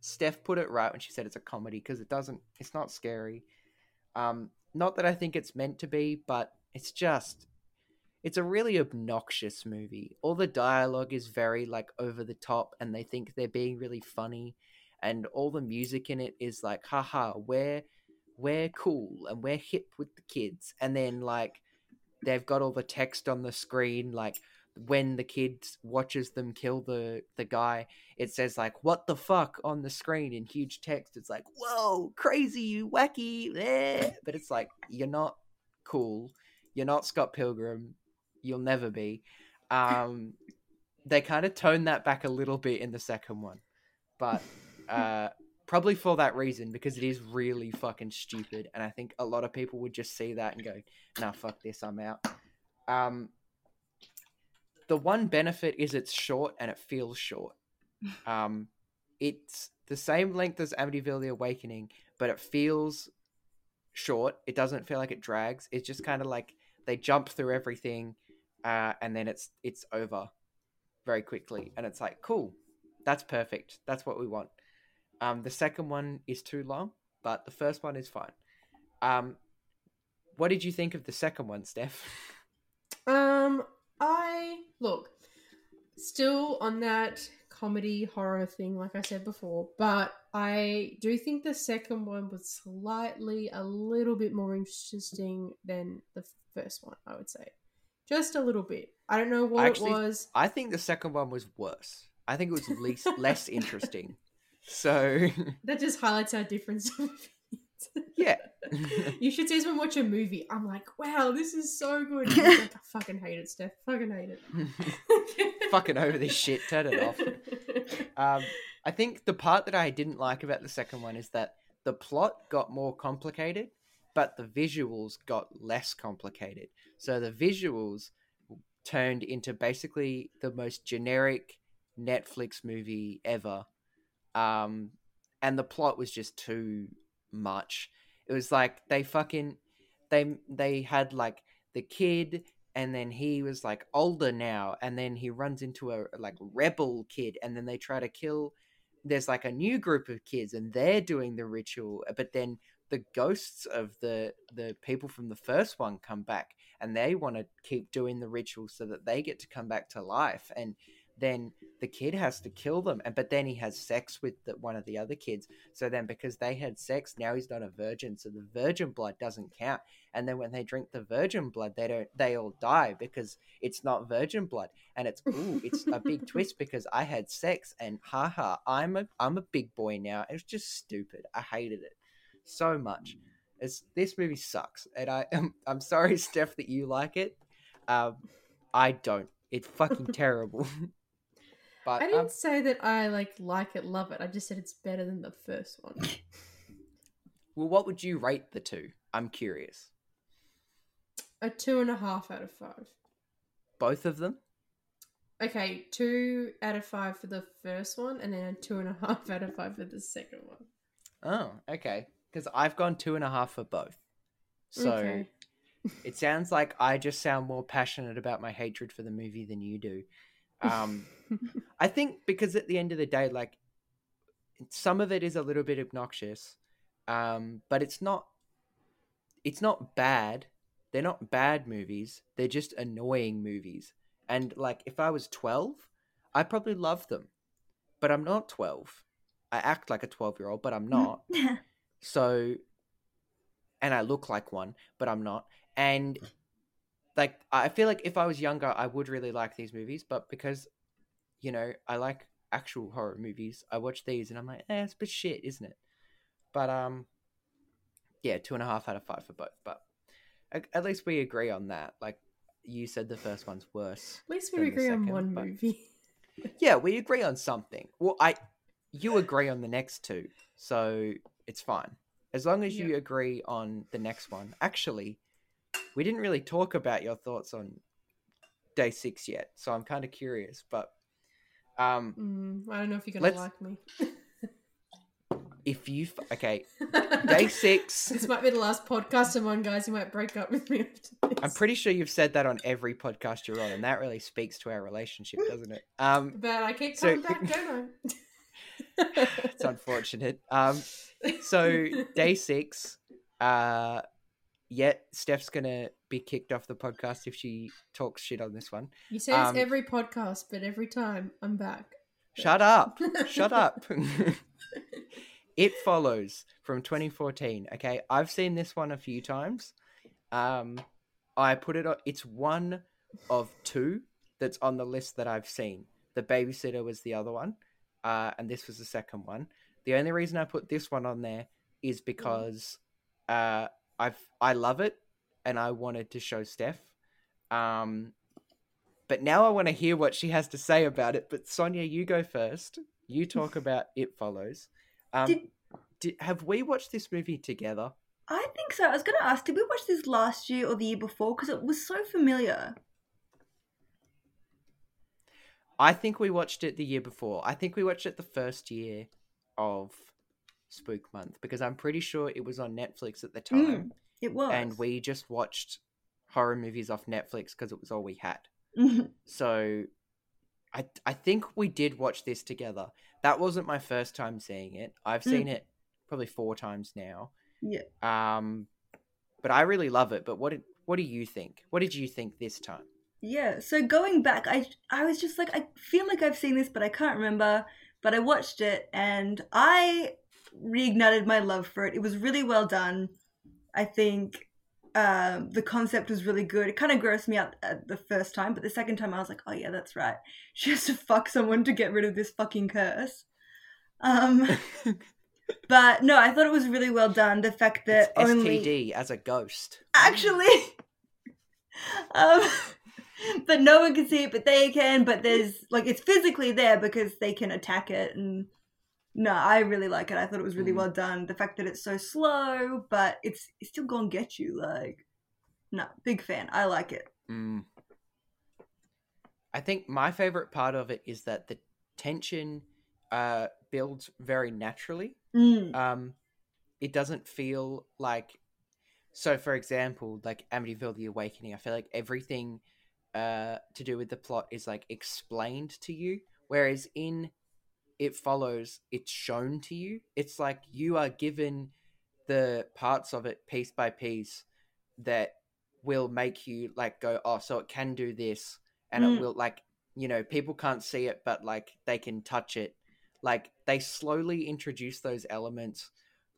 Steph put it right when she said it's a comedy because it doesn't, it's not scary. Um, not that I think it's meant to be, but it's just. It's a really obnoxious movie. All the dialogue is very like over the top and they think they're being really funny and all the music in it is like haha we're we're cool and we're hip with the kids and then like they've got all the text on the screen like when the kid watches them kill the the guy it says like what the fuck? on the screen in huge text. It's like whoa crazy you wacky eh. but it's like you're not cool. You're not scott pilgrim. You'll never be. Um they kind of tone that back a little bit in the second one. But uh, probably for that reason because it is really fucking stupid, and I think a lot of people would just see that and go, "Nah, fuck this, I'm out." Um, the one benefit is it's short and it feels short. Um, it's the same length as Amityville: The Awakening, but it feels short. It doesn't feel like it drags. It's just kind of like they jump through everything, uh, and then it's it's over very quickly, and it's like cool. That's perfect. That's what we want. Um, the second one is too long, but the first one is fine. Um, what did you think of the second one, Steph? Um, I look still on that comedy horror thing, like I said before, but I do think the second one was slightly a little bit more interesting than the first one. I would say, just a little bit. I don't know what Actually, it was. I think the second one was worse. I think it was least less interesting. So That just highlights our difference. yeah, you should see us when watch a movie. I'm like, wow, this is so good. Like, I fucking hate it, Steph. Fucking hate it. fucking over this shit. Turn it off. Um, I think the part that I didn't like about the second one is that the plot got more complicated, but the visuals got less complicated. So the visuals turned into basically the most generic Netflix movie ever. Um, and the plot was just too much. It was like they fucking they they had like the kid and then he was like older now and then he runs into a like rebel kid and then they try to kill there's like a new group of kids and they're doing the ritual but then the ghosts of the the people from the first one come back and they want to keep doing the ritual so that they get to come back to life and then the kid has to kill them and but then he has sex with the, one of the other kids. So then because they had sex now he's not a virgin so the virgin blood doesn't count. And then when they drink the virgin blood they don't they all die because it's not virgin blood. And it's ooh it's a big twist because i had sex and haha i'm a i'm a big boy now. It's just stupid. I hated it so much. It's this movie sucks and i am i'm sorry steph that you like it. Um i don't. It's fucking terrible but I didn't um, say that I like like it, love it. I just said it's better than the first one. well what would you rate the two i'm curious A two and a half out of five. both of them Okay, two out of five for the first one, and then a two and a half out of five for the second one. oh okay because i've gone two and a half for both so Okay. it sounds like i just sound more passionate about my hatred for the movie than you do um I think because at the end of the day, like some of it is a little bit obnoxious, um, but it's not. It's not bad. They're not bad movies. They're just annoying movies. And like, if I was twelve, I probably love them, but I'm not twelve. I act like a twelve-year-old, but I'm not. So, and I look like one, but I'm not. And like, I feel like if I was younger, I would really like these movies, but because, you know, I like actual horror movies, I watch these and I'm like, eh, it's a bit shit, isn't it? But um, yeah, two and a half out of five for both. But at, least we agree on that. Like you said, the first one's worse. At least we agree on one but- movie. Yeah, we agree on something. Well, I, you agree on the next two, so it's fine. As long as you Yeah. agree on the next one. Actually, we didn't really talk about your thoughts on day six yet, so I'm kind of curious. But um, Mm, I don't know if you're gonna like me. if you okay, day six. This might be the last podcast I'm on, guys. You might break up with me after this. I'm pretty sure you've said that on every podcast you're on, and that really speaks to our relationship, doesn't it? Um, But I keep So- coming back, don't I? it's unfortunate. Um, so day six, uh, yet Steph's gonna be kicked off the podcast if she talks shit on this one. You say this um, every podcast, but every time I'm back. Shut up! Shut up! it follows from 2014. Okay, I've seen this one a few times. Um, I put it on. It's one of two that's on the list that I've seen. The babysitter was the other one, uh, and this was the second one. The only reason I put this one on there is because uh, I've I love it, and I wanted to show Steph. Um, but now I want to hear what she has to say about it. But Sonia, you go first. You talk about It Follows. Um, Did- did, have we watched this movie together? I think so. I was going to ask, did we watch this last year or the year before? Because it was so familiar. I think we watched it the year before. I think we watched it the first year of Spook Month because I'm pretty sure it was on Netflix at the time, Mm, It was. and we just watched horror movies off Netflix because it was all we had. Mhm. So, I I think we did watch this together. That wasn't my first time seeing it. I've Mm. seen it probably four times now. Yeah. Um, but I really love it. But what did what do you think? What did you think this time? Yeah, so going back, I I was just like I feel like I've seen this, but I can't remember. But I watched it and I reignited my love for it. It was really well done. I think um, the concept was really good. It kind of grossed me out at the first time, but the second time I was like, oh yeah, that's right. She has to fuck someone to get rid of this fucking curse. Um, but no, I thought it was really well done. The fact that It's only STD as a ghost. actually um but no one can see it but they can but there's like it's physically there because they can attack it and no i really like it i thought it was really Mm. well done the fact that it's so slow but it's it's still gonna get you like no big fan i like it Mm. I think my favorite part of it is that the tension uh, builds very naturally. mm. Um, it doesn't feel like. So, for example, like Amityville: The Awakening, I feel like everything uh, to do with the plot is like explained to you, whereas in It Follows, it's shown to you. It's like you are given the parts of it piece by piece that will make you like go, oh, so it can do this, and Mm. it will like you know people can't see it but like they can touch it like they slowly introduce those elements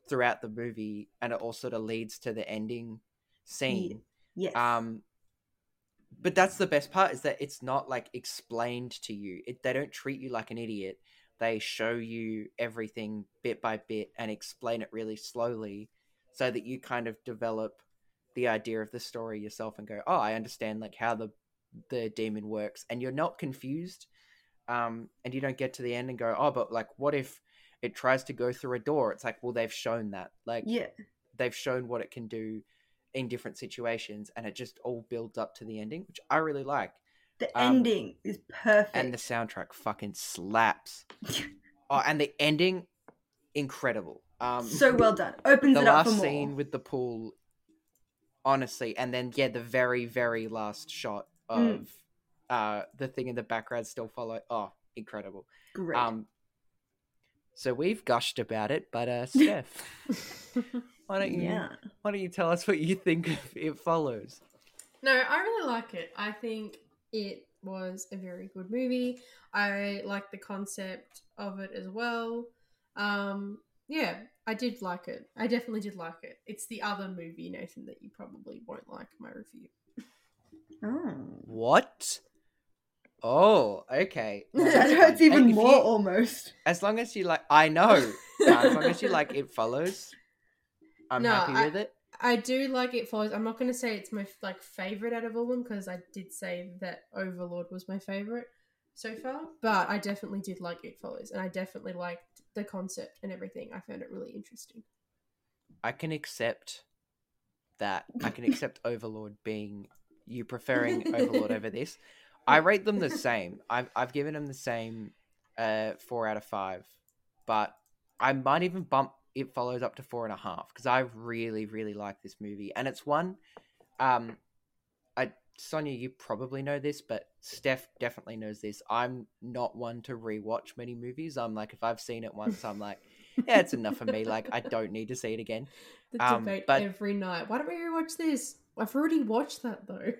throughout the movie and it all sort of leads to the ending scene Yes. um but that's the best part is that it's not like explained to you it, they don't treat you like an idiot they show you everything bit by bit and explain it really slowly so that you kind of develop the idea of the story yourself and go oh i understand like how the the demon works. And you're not confused um and you don't get to the end and go oh but like what if it tries to go through a door? It's like well they've shown that like yeah. they've shown what it can do in different situations and it just all builds up to the ending which i really like The um, ending is perfect. and the soundtrack fucking slaps oh and the ending incredible um so well done. Opens the it up for last more. scene with the pool honestly and then yeah the very very last shot of Mm. uh the thing in the background still follow oh incredible Great. um so we've gushed about it but uh steph why don't you yeah. why don't you tell us what you think of it follows No, I really like it. I think it was a very good movie. I like the concept of it as well. Um, yeah, I did like it. I definitely did like it. It's the other movie, Nathan, that you probably won't like my review. Oh. what oh okay that hurts even more you- almost. as long as you like i know No, as long as you like it follows i'm No, happy I- with it I do like it follows. I'm not going to say it's my like favorite out of all of them because I did say that Overlord was my favorite so far, but I definitely did like it follows, and I definitely liked the concept and everything. I found it really interesting. I can accept that. I can accept Overlord being you preferring Overlord over this. I rate them the same. I've I've given them the same uh four out of five. But I might even bump it follows up to four and a half because I really, really like this movie. And it's one um I Sonia, you probably know this, but Steph definitely knows this. I'm not one to rewatch many movies. I'm like if I've seen it once, I'm like, yeah, it's enough for me. Like I don't need to see it again. The Um, debate but- every night. Why don't we rewatch this? I've already watched that though.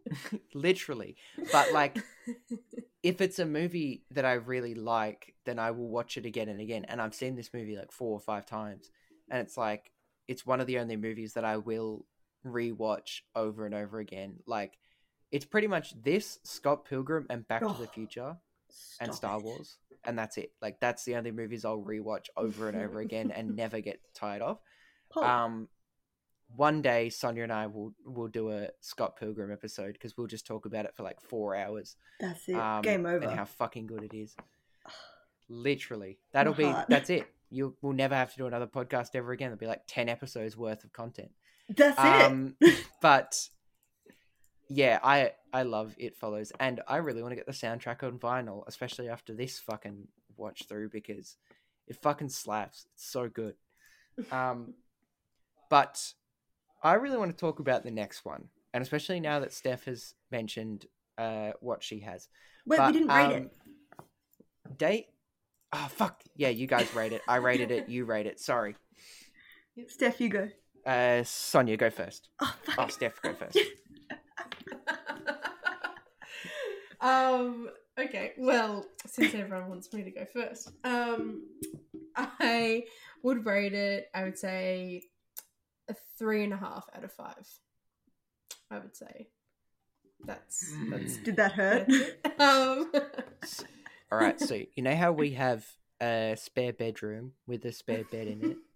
literally but like if it's a movie that i really like then i will watch it again and again. And i've seen this movie like four or five times. And it's like it's one of the only movies that i will rewatch over and over again. Like it's pretty much this scott pilgrim and back to the Oh, future and star it. wars. And that's it. Like that's the only movies i'll rewatch over and over again and never get tired of. Paul, um, one day Sonia and I will will do a Scott Pilgrim episode because we'll just talk about it for like four hours. that's it. Um, Game over. And how fucking good it is. Literally, that'll be that's it. You will never have to do another podcast ever again. There'll be like ten episodes worth of content. That's Um, it. but yeah, I I love It Follows, and I really want to get the soundtrack on vinyl, especially after this fucking watch through because it fucking slaps. It's so good. Um, but I really want to talk about the next one, and especially now that Steph has mentioned uh what she has. Wait, but, we didn't rate um, it. Date. Oh fuck! Yeah, you guys rate it. I rated it. You rate it. Sorry. Steph, you go. Uh, Sonia, go first. Oh, fuck. Oh, Steph, go first. um. Okay. Well, since everyone wants me to go first, um, I would rate it. I would say a three and a half out of five. I would say that's that's. Did that hurt? Um. All right, so you know how we have a spare bedroom with a spare bed in it.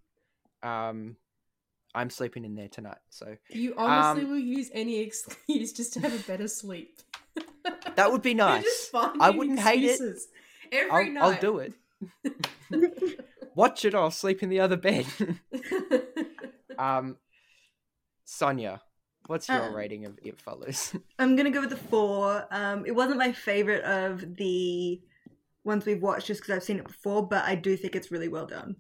Um, I'm sleeping in there tonight, so You honestly Um, will use any excuse just to have a better sleep. that would be nice. I wouldn't hate it. Every I'll, night. I'll do it. Watch it. I'll sleep in the other bed. Um, Sonia, what's your Uh, rating of It Follows? I'm gonna go with the four. Um, it wasn't my favorite of the ones we've watched just because I've seen it before, but I do think it's really well done.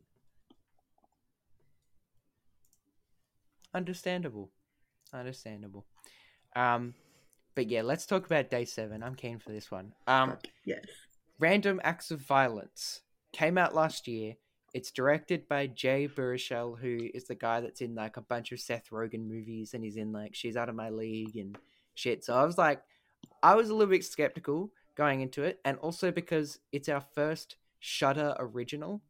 Understandable. Understandable. Um, but yeah, let's talk about day seven. I'm keen for this one. Um, yes. Random Acts of Violence came out last year. It's directed by Jay Baruchel, who is the guy that's in like a bunch of Seth Rogen movies, and he's in like She's Out of My League and shit. So I was like, I was a little bit skeptical going into it, and also because it's our first Shudder original,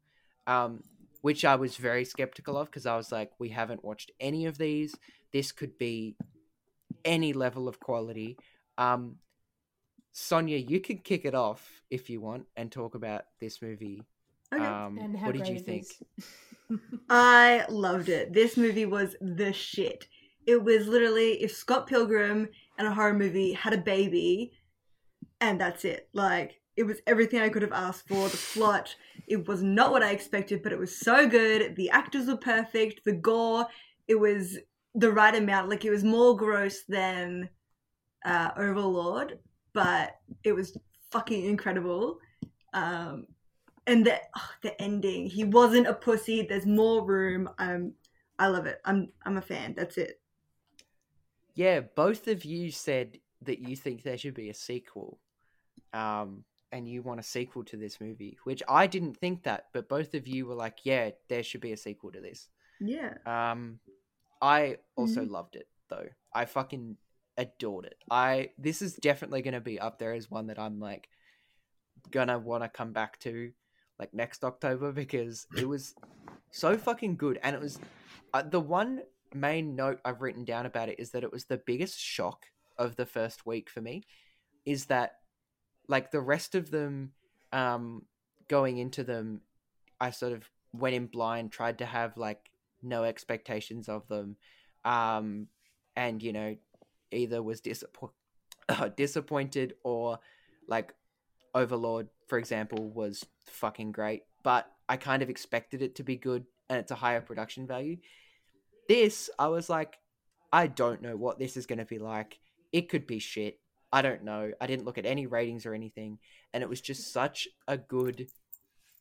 um, which I was very skeptical of because I was like, we haven't watched any of these. This could be any level of quality. Um, Sonia, you can kick it off if you want and talk about this movie. Okay. Um, And how what did you think? I loved it. This movie was the shit. It was literally if Scott Pilgrim and a horror movie had a baby, and that's it. Like, it was everything I could have asked for. The plot, it was not what I expected, but it was so good. The actors were perfect. The gore, it was the right amount. Like, it was more gross than uh, Overlord, but it was fucking incredible. Um, and the oh, the ending, he wasn't a pussy. There's more room. Um, I love it. I'm I'm a fan. That's it. Yeah, both of you said that you think there should be a sequel. Um, and you want a sequel to this movie, which I didn't think that, but both of you were like, yeah, there should be a sequel to this. Yeah. Um, I also loved it though. I fucking adored it. I this is definitely going to be up there as one that I'm like gonna want to come back to like next October because it was so fucking good. And it was uh, the one main note I've written down about it is that it was the biggest shock of the first week for me is that like the rest of them um going into them I sort of went in blind tried to have like no expectations of them um and you know either was disappoint- disappointed or like overlord for example was fucking great but i kind of expected it to be good and it's a higher production value. This i was like i don't know what this is going to be like. It could be shit. I don't know. I didn't look at any ratings or anything and it was just such a good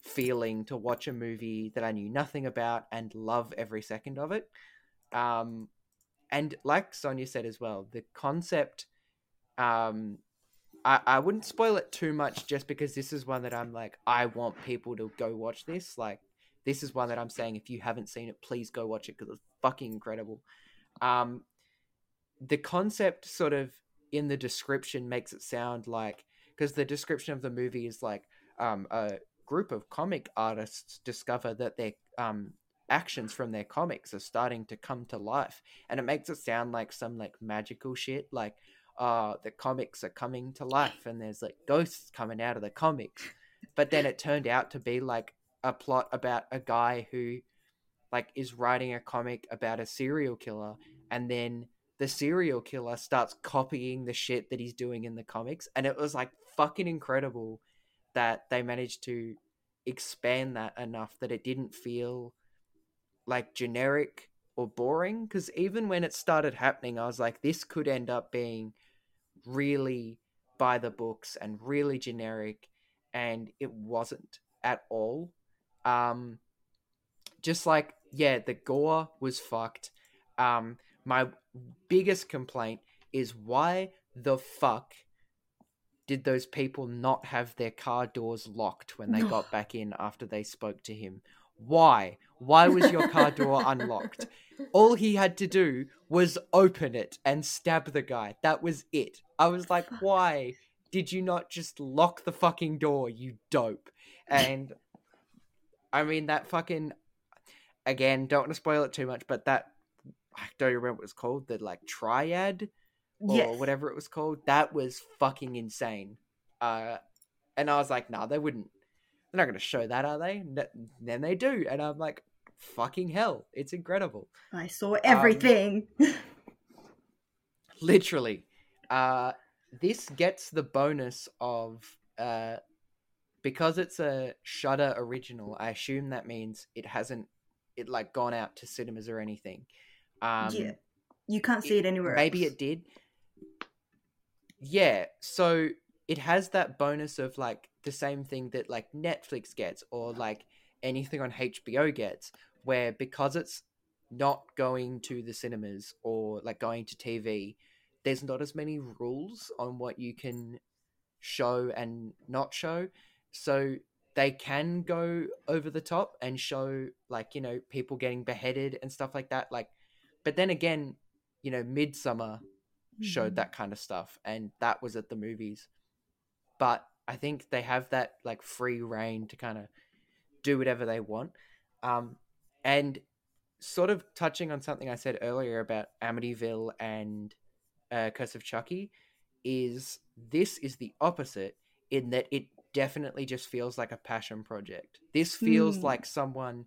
feeling to watch a movie that I knew nothing about and love every second of it. Um, and like Sonia said as well, the concept, um, I, I wouldn't spoil it too much just because this is one that I'm like, I want people to go watch this. Like, this is one that I'm saying if you haven't seen it, please go watch it because it's fucking incredible. Um, the concept sort of in the description makes it sound like because the description of the movie is like um, a group of comic artists discover that their um, actions from their comics are starting to come to life and it makes it sound like some like magical shit like uh the comics are coming to life and there's like ghosts coming out of the comics. But then it turned out to be like a plot about a guy who like is writing a comic about a serial killer. And then the serial killer starts copying the shit that he's doing in the comics. And it was like fucking incredible that they managed to expand that enough that it didn't feel like generic or boring. Because even when it started happening i was like this could end up being really by the books and really generic and it wasn't at all um just like yeah the gore was fucked um my biggest complaint is why the fuck did those people not have their car doors locked when they got back in after they spoke to him? Why? Why was your car door unlocked? All he had to do was open it and stab the guy. That was it. I was like, why did you not just lock the fucking door, you dope? And I mean, that fucking. Again, don't want to spoil it too much, but that. I don't remember what it was called. The like triad or Yes. whatever it was called. That was fucking insane. Uh, and I was like, nah, they wouldn't. They're not going to show that, are they? Then they do, and I'm like, fucking hell, it's incredible. I saw everything. Literally, uh, this gets the bonus of uh, because it's a Shudder original. I assume that means it hasn't it like gone out to cinemas or anything. Um, yeah. You can't see it anywhere maybe else. it did yeah so it has that bonus of like the same thing that like netflix gets or like anything on hbo gets where because it's not going to the cinemas or like going to tv there's not as many rules on what you can show and not show so they can go over the top and show like you know people getting beheaded and stuff like that like but then again you know Midsommar showed Mhm. that kind of stuff and that was at the movies but I think they have that like free reign to kind of do whatever they want. Um, and sort of touching on something I said earlier about Amityville and uh, Curse of Chucky, is this is the opposite in that it definitely just feels like a passion project. This feels Hmm. like someone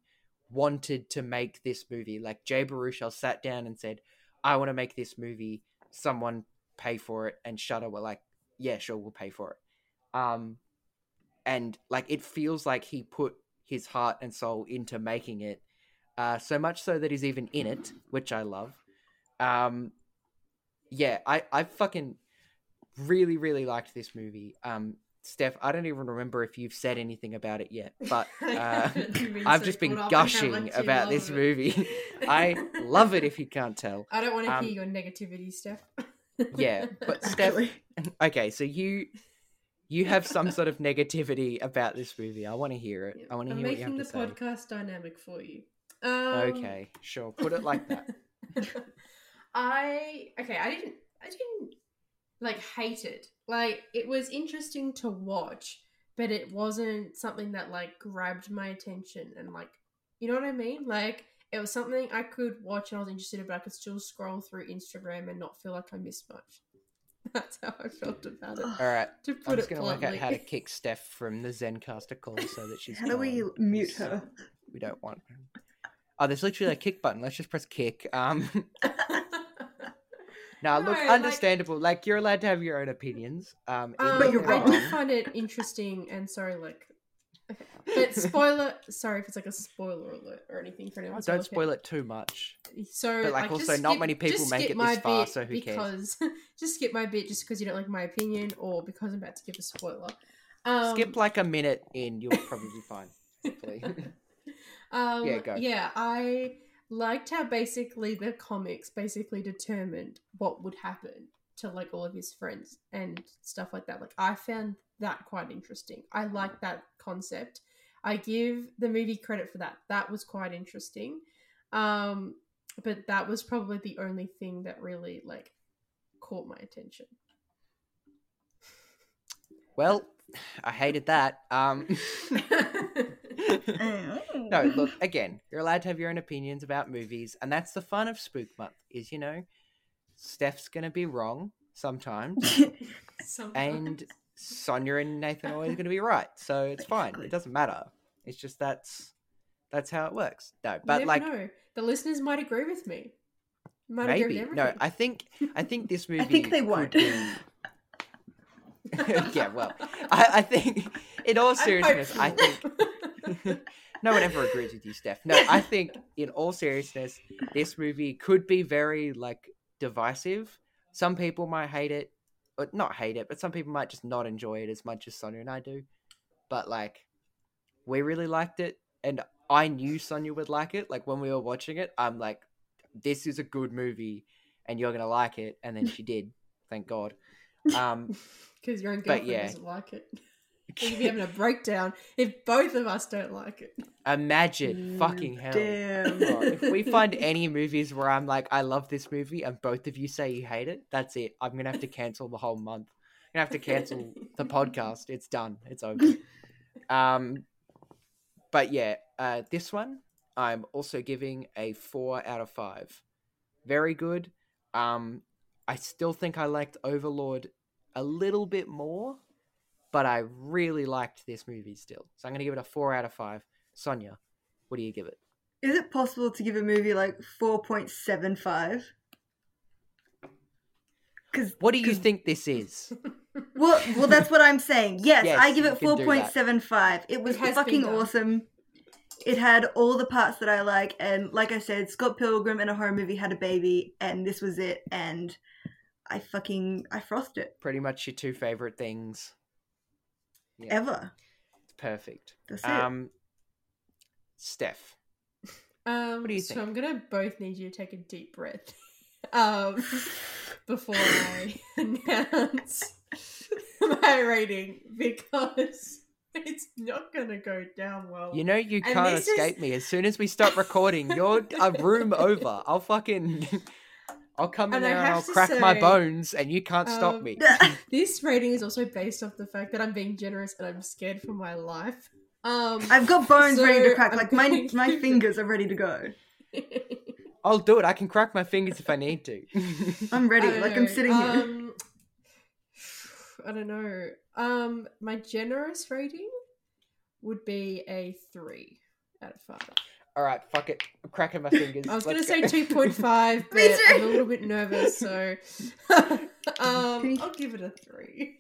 wanted to make this movie. Like Jay Baruchel sat down and said, "I want to make this movie." Someone pay for it, and Shudder were like, "Yeah, sure, we'll pay for it." Um, and like it feels like he put his heart and soul into making it. Uh, so much so that he's even in it, which I love. Um, yeah, I I fucking really really liked this movie. Um, Steph, I don't even remember if you've said anything about it yet, but uh, I've just been gushing about this movie. I love it if you can't tell. I don't want to Um, hear your negativity, Steph. Yeah, but Steph, okay, so you you have some sort of negativity about this movie. I want to hear it. I want to I'm hear what you making have the to say. podcast dynamic for you. Um, Okay, sure. Put it like that. I okay. I didn't. I didn't like hate it. Like it was interesting to watch, but it wasn't something that like grabbed my attention and like you know what I mean. Like it was something I could watch and I was interested in, but I could still scroll through Instagram and not feel like I missed much. That's how I felt about it. All right. To I'm put just it gonna work bluntly. out how to kick Steph from the Zencastr call so that she's. How do we mute her? We don't want. Oh, there's literally a kick button. Let's just press kick. Um, now look, No, like- understandable. Like, you're allowed to have your own opinions. Um, Um, But you're the I do find it interesting and sorry, like, okay. but spoiler. sorry if it's like a spoiler alert or anything for anyone. Oh, don't spoil it too much. So, But, like, like, also just not skip- many people make skip it this far, so who cares? just skip my bit just because you don't like my opinion or because I'm about to give a spoiler. Um, Skip like a minute in, you'll probably be fine. Hopefully. Um, Yeah, go. Yeah, I liked how basically the comics basically determined what would happen to like all of his friends and stuff like that. Like I found that quite interesting. I like that concept. I give the movie credit for that. That was quite interesting. Um, but that was probably the only thing that really like caught my attention. well, I hated that. Um. no, look again. You're allowed to have your own opinions about movies, and that's the fun of Spook Month. Is you know, Steph's gonna be wrong sometimes, Sometimes. and Sonia and Nathan are always gonna be right. So it's fine. It doesn't matter. It's just that's that's how it works. No, but like know. the listeners might agree with me. Might maybe agree with no. I think I think this movie. I think they won't. be- yeah, well, I, I think in all seriousness, I hopeful. think no one ever agrees with you, Steph. No, I think in all seriousness, this movie could be very like divisive. Some people might hate it, or not hate it, but some people might just not enjoy it as much as Sonia and I do. But like, we really liked it, and I knew Sonia would like it. Like when we were watching it, I'm like, "This is a good movie, and you're gonna like it." And then she did, thank God. Um, Because your own But girlfriend yeah. doesn't like it. You'd be having a breakdown if both of us don't like it. imagine fucking hell. Damn. If we find any movies where I'm like, I love this movie, and both of you say you hate it, that's it. I'm gonna have to cancel the whole month. I'm gonna have to cancel the podcast. It's done. It's over. Um, but yeah, uh, this one I'm also giving a four out of five. Very good. Um, I still think I liked Overlord a little bit more, but I really liked this movie still. So I'm gonna give it a four out of five. Sonia, what do you give it? Is it possible to give a movie like 4.75? Because What do you think this is? well, well, that's what I'm saying. Yes, Yes, I give it can do that. 4.75. It was It fucking awesome. It had all the parts that I like, and like I said, Scott Pilgrim and a horror movie had a baby, and this was it. And I fucking I frothed it Pretty much your two favorite things. Yeah, ever. it's perfect. That's it. Um, Steph, Um, What do you so think? I'm gonna both need you to take a deep breath um, before I announce my rating because it's not gonna go down well. you know you And can't this is- escape me. As soon as we stop recording, you're a room over. I'll fucking, I'll come in And I there and have I'll to crack my bones, and you can't stop um, me. This rating is also based off the fact that I'm being generous and I'm scared for my life. Um, I've got bones ready to crack. I'm Like my my fingers are ready to go. I'll do it. I can crack my fingers if I need to. I'm ready. I don't Like I'm know, sitting here. Um, I don't know. Um, my generous rating would be a three out of five. All right, fuck it. I'm cracking my fingers. I was gonna say go. two point five, but I'm a little bit nervous, so um, I'll give it a three.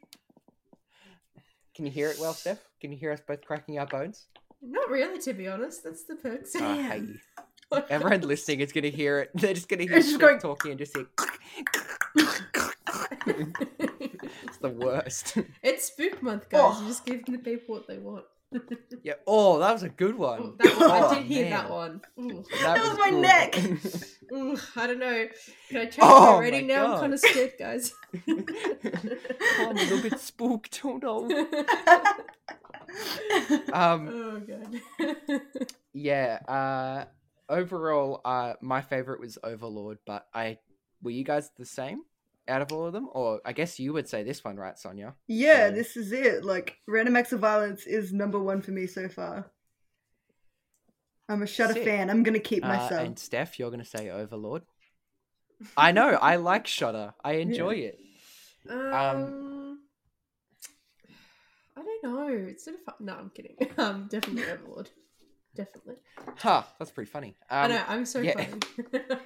Can you hear it well, Steph? Can you hear us both cracking our bones? Not really, to be honest. That's the perks. Oh, I hate you. Everyone listening is gonna hear it. They're just gonna hear It's just Steph going- talking and just hear. it's the worst. it's spook month, guys. Oh. You just give the people what they want. Yeah. Oh, that was a good one. that one, Oh, I did hear man. that one. Ooh. That was my good. neck. Ooh, I don't know. Can I change Oh, my rating now? God. I'm kind of scared, guys. I'm a little bit spooked. Oh no. Um. oh god. Yeah. Uh. Overall, uh, my favorite was Overlord, but I were you guys the same out of all of them, or I guess you would say this one, right, Sonia? yeah, So- this is it. Like Random Acts of Violence is number one for me so far. I'm a Shudder Sick. fan. I'm gonna keep Uh, myself. and Steph, you're gonna say Overlord. I know. I like Shudder. I enjoy it. Um, I don't know. It's sort of fun. No, I'm kidding. Um, definitely Overlord. Definitely. Huh. That's pretty funny. I Um, know. I'm so yeah. funny.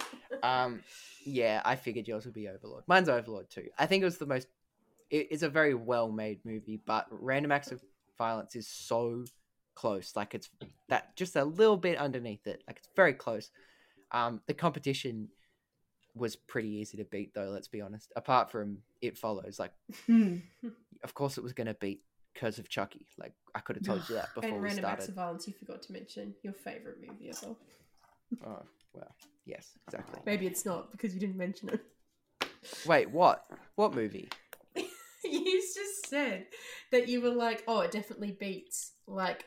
Um, yeah, I figured yours would be Overlord. Mine's Overlord too. I think it was the most. It, it's a very well-made movie, but Random Acts of Violence is so close. Like it's that just a little bit underneath it. Like it's very close. Um, the competition was pretty easy to beat, though. Let's be honest. Apart from It Follows, like Hmm. of course it was going to beat Curse of Chucky. Like I could have told you that before and we Random Acts started. of Violence, you forgot to mention your favorite movie as well. Oh well, yes, exactly. Maybe it's not because you didn't mention it. Wait, what? What movie? you just said that you were like, oh, it definitely beats like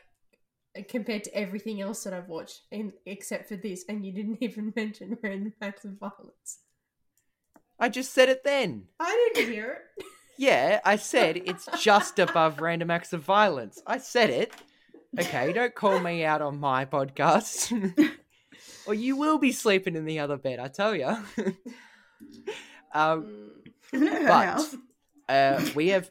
compared to everything else that I've watched, and except for this, and you didn't even mention Random Acts of Violence. I just said it then. I didn't hear it. Yeah, I said it's just above random acts of violence. I said it. Okay, don't call me out on my podcast. or you will be sleeping in the other bed, I tell you. um. Isn't it her But- house? uh, we have.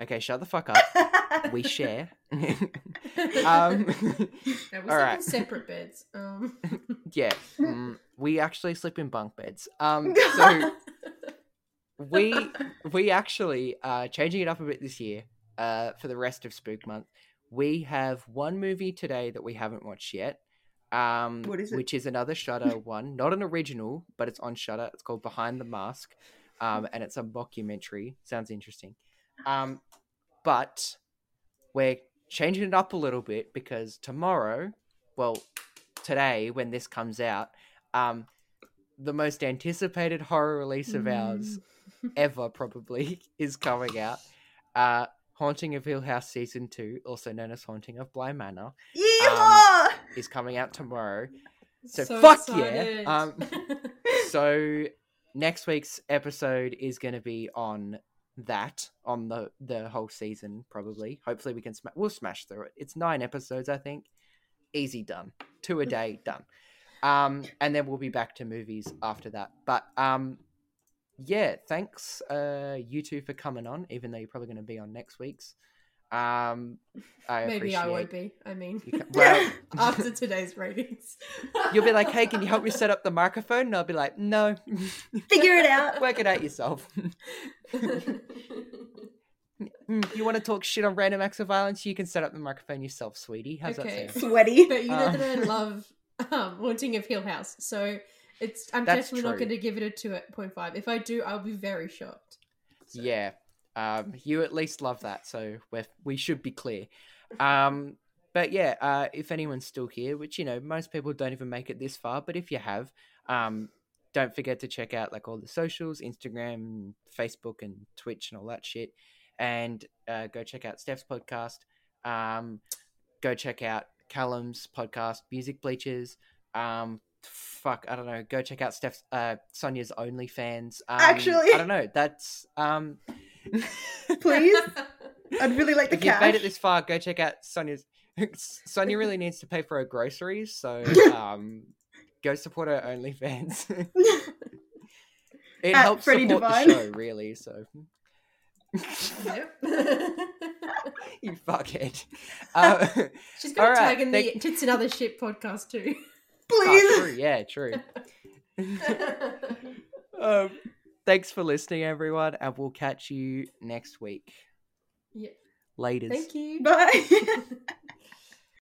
Okay, shut the fuck up. We share. um, No, we sleep alright. in separate beds. Um, yeah, mm, we actually sleep in bunk beds. Um, so we we actually are changing it up a bit this year uh for the rest of spook month we have one movie today that we haven't watched yet um What is it? which is another Shudder one. Not an original but it's on Shudder it's called behind the mask um and it's a mockumentary. Sounds interesting. Um but we're changing it up a little bit because tomorrow well today when this comes out um the most anticipated horror release of ours ever probably is coming out. Uh, Haunting of Hill House season two, also known as Haunting of Bly Manor, Yeehaw! is coming out tomorrow. So, So fuck excited. yeah! Um, so next week's episode is going to be on that on the the whole season probably. Hopefully we can we'll smash through it. It's nine episodes I think. Easy done. Two a day done. Um, and then we'll be back to movies after that. But um, yeah, thanks uh you two for coming on, even though you're probably going to be on next week's. Um, I Maybe I won't be. I mean, you co- well, after today's ratings, you'll be like, "Hey, can you help me set up the microphone?" And I'll be like, "No, Figure it out. work it out yourself." Mm, you want to talk shit on random acts of violence? You can set up the microphone yourself, sweetie. How's Okay. that sound? Sweaty. but you know Um. that I love um, Haunting of Hill House, so it's I'm That's definitely not going to give it a two point five. If I do, I'll be very shocked. So- Yeah, um, you at least love that, so we we should be clear. Um, but yeah, uh, if anyone's still here, which you know most people don't even make it this far, but if you have, um, don't forget to check out like all the socials, Instagram, Facebook, and Twitch, and all that shit. And uh, go check out Steph's podcast. Um, go check out Callum's podcast, Music Bleachers. Um, fuck, I don't know. Go check out Steph's uh Sonia's OnlyFans. Um, Actually- I don't know. That's um. Please? I'd really like the if you've cash. made it this far, go check out Sonia's. Sonia really needs to pay for her groceries, so um, go support her OnlyFans. it At helps Freddie support Divine. the show, really. So you fuckhead. Uh, She's gonna Alright, tag in the thank- Tits and Other Shit podcast too. Please. oh, true, yeah, true. um, thanks for listening, everyone, and we'll catch you next week. yeah. Later. Thank you. Bye.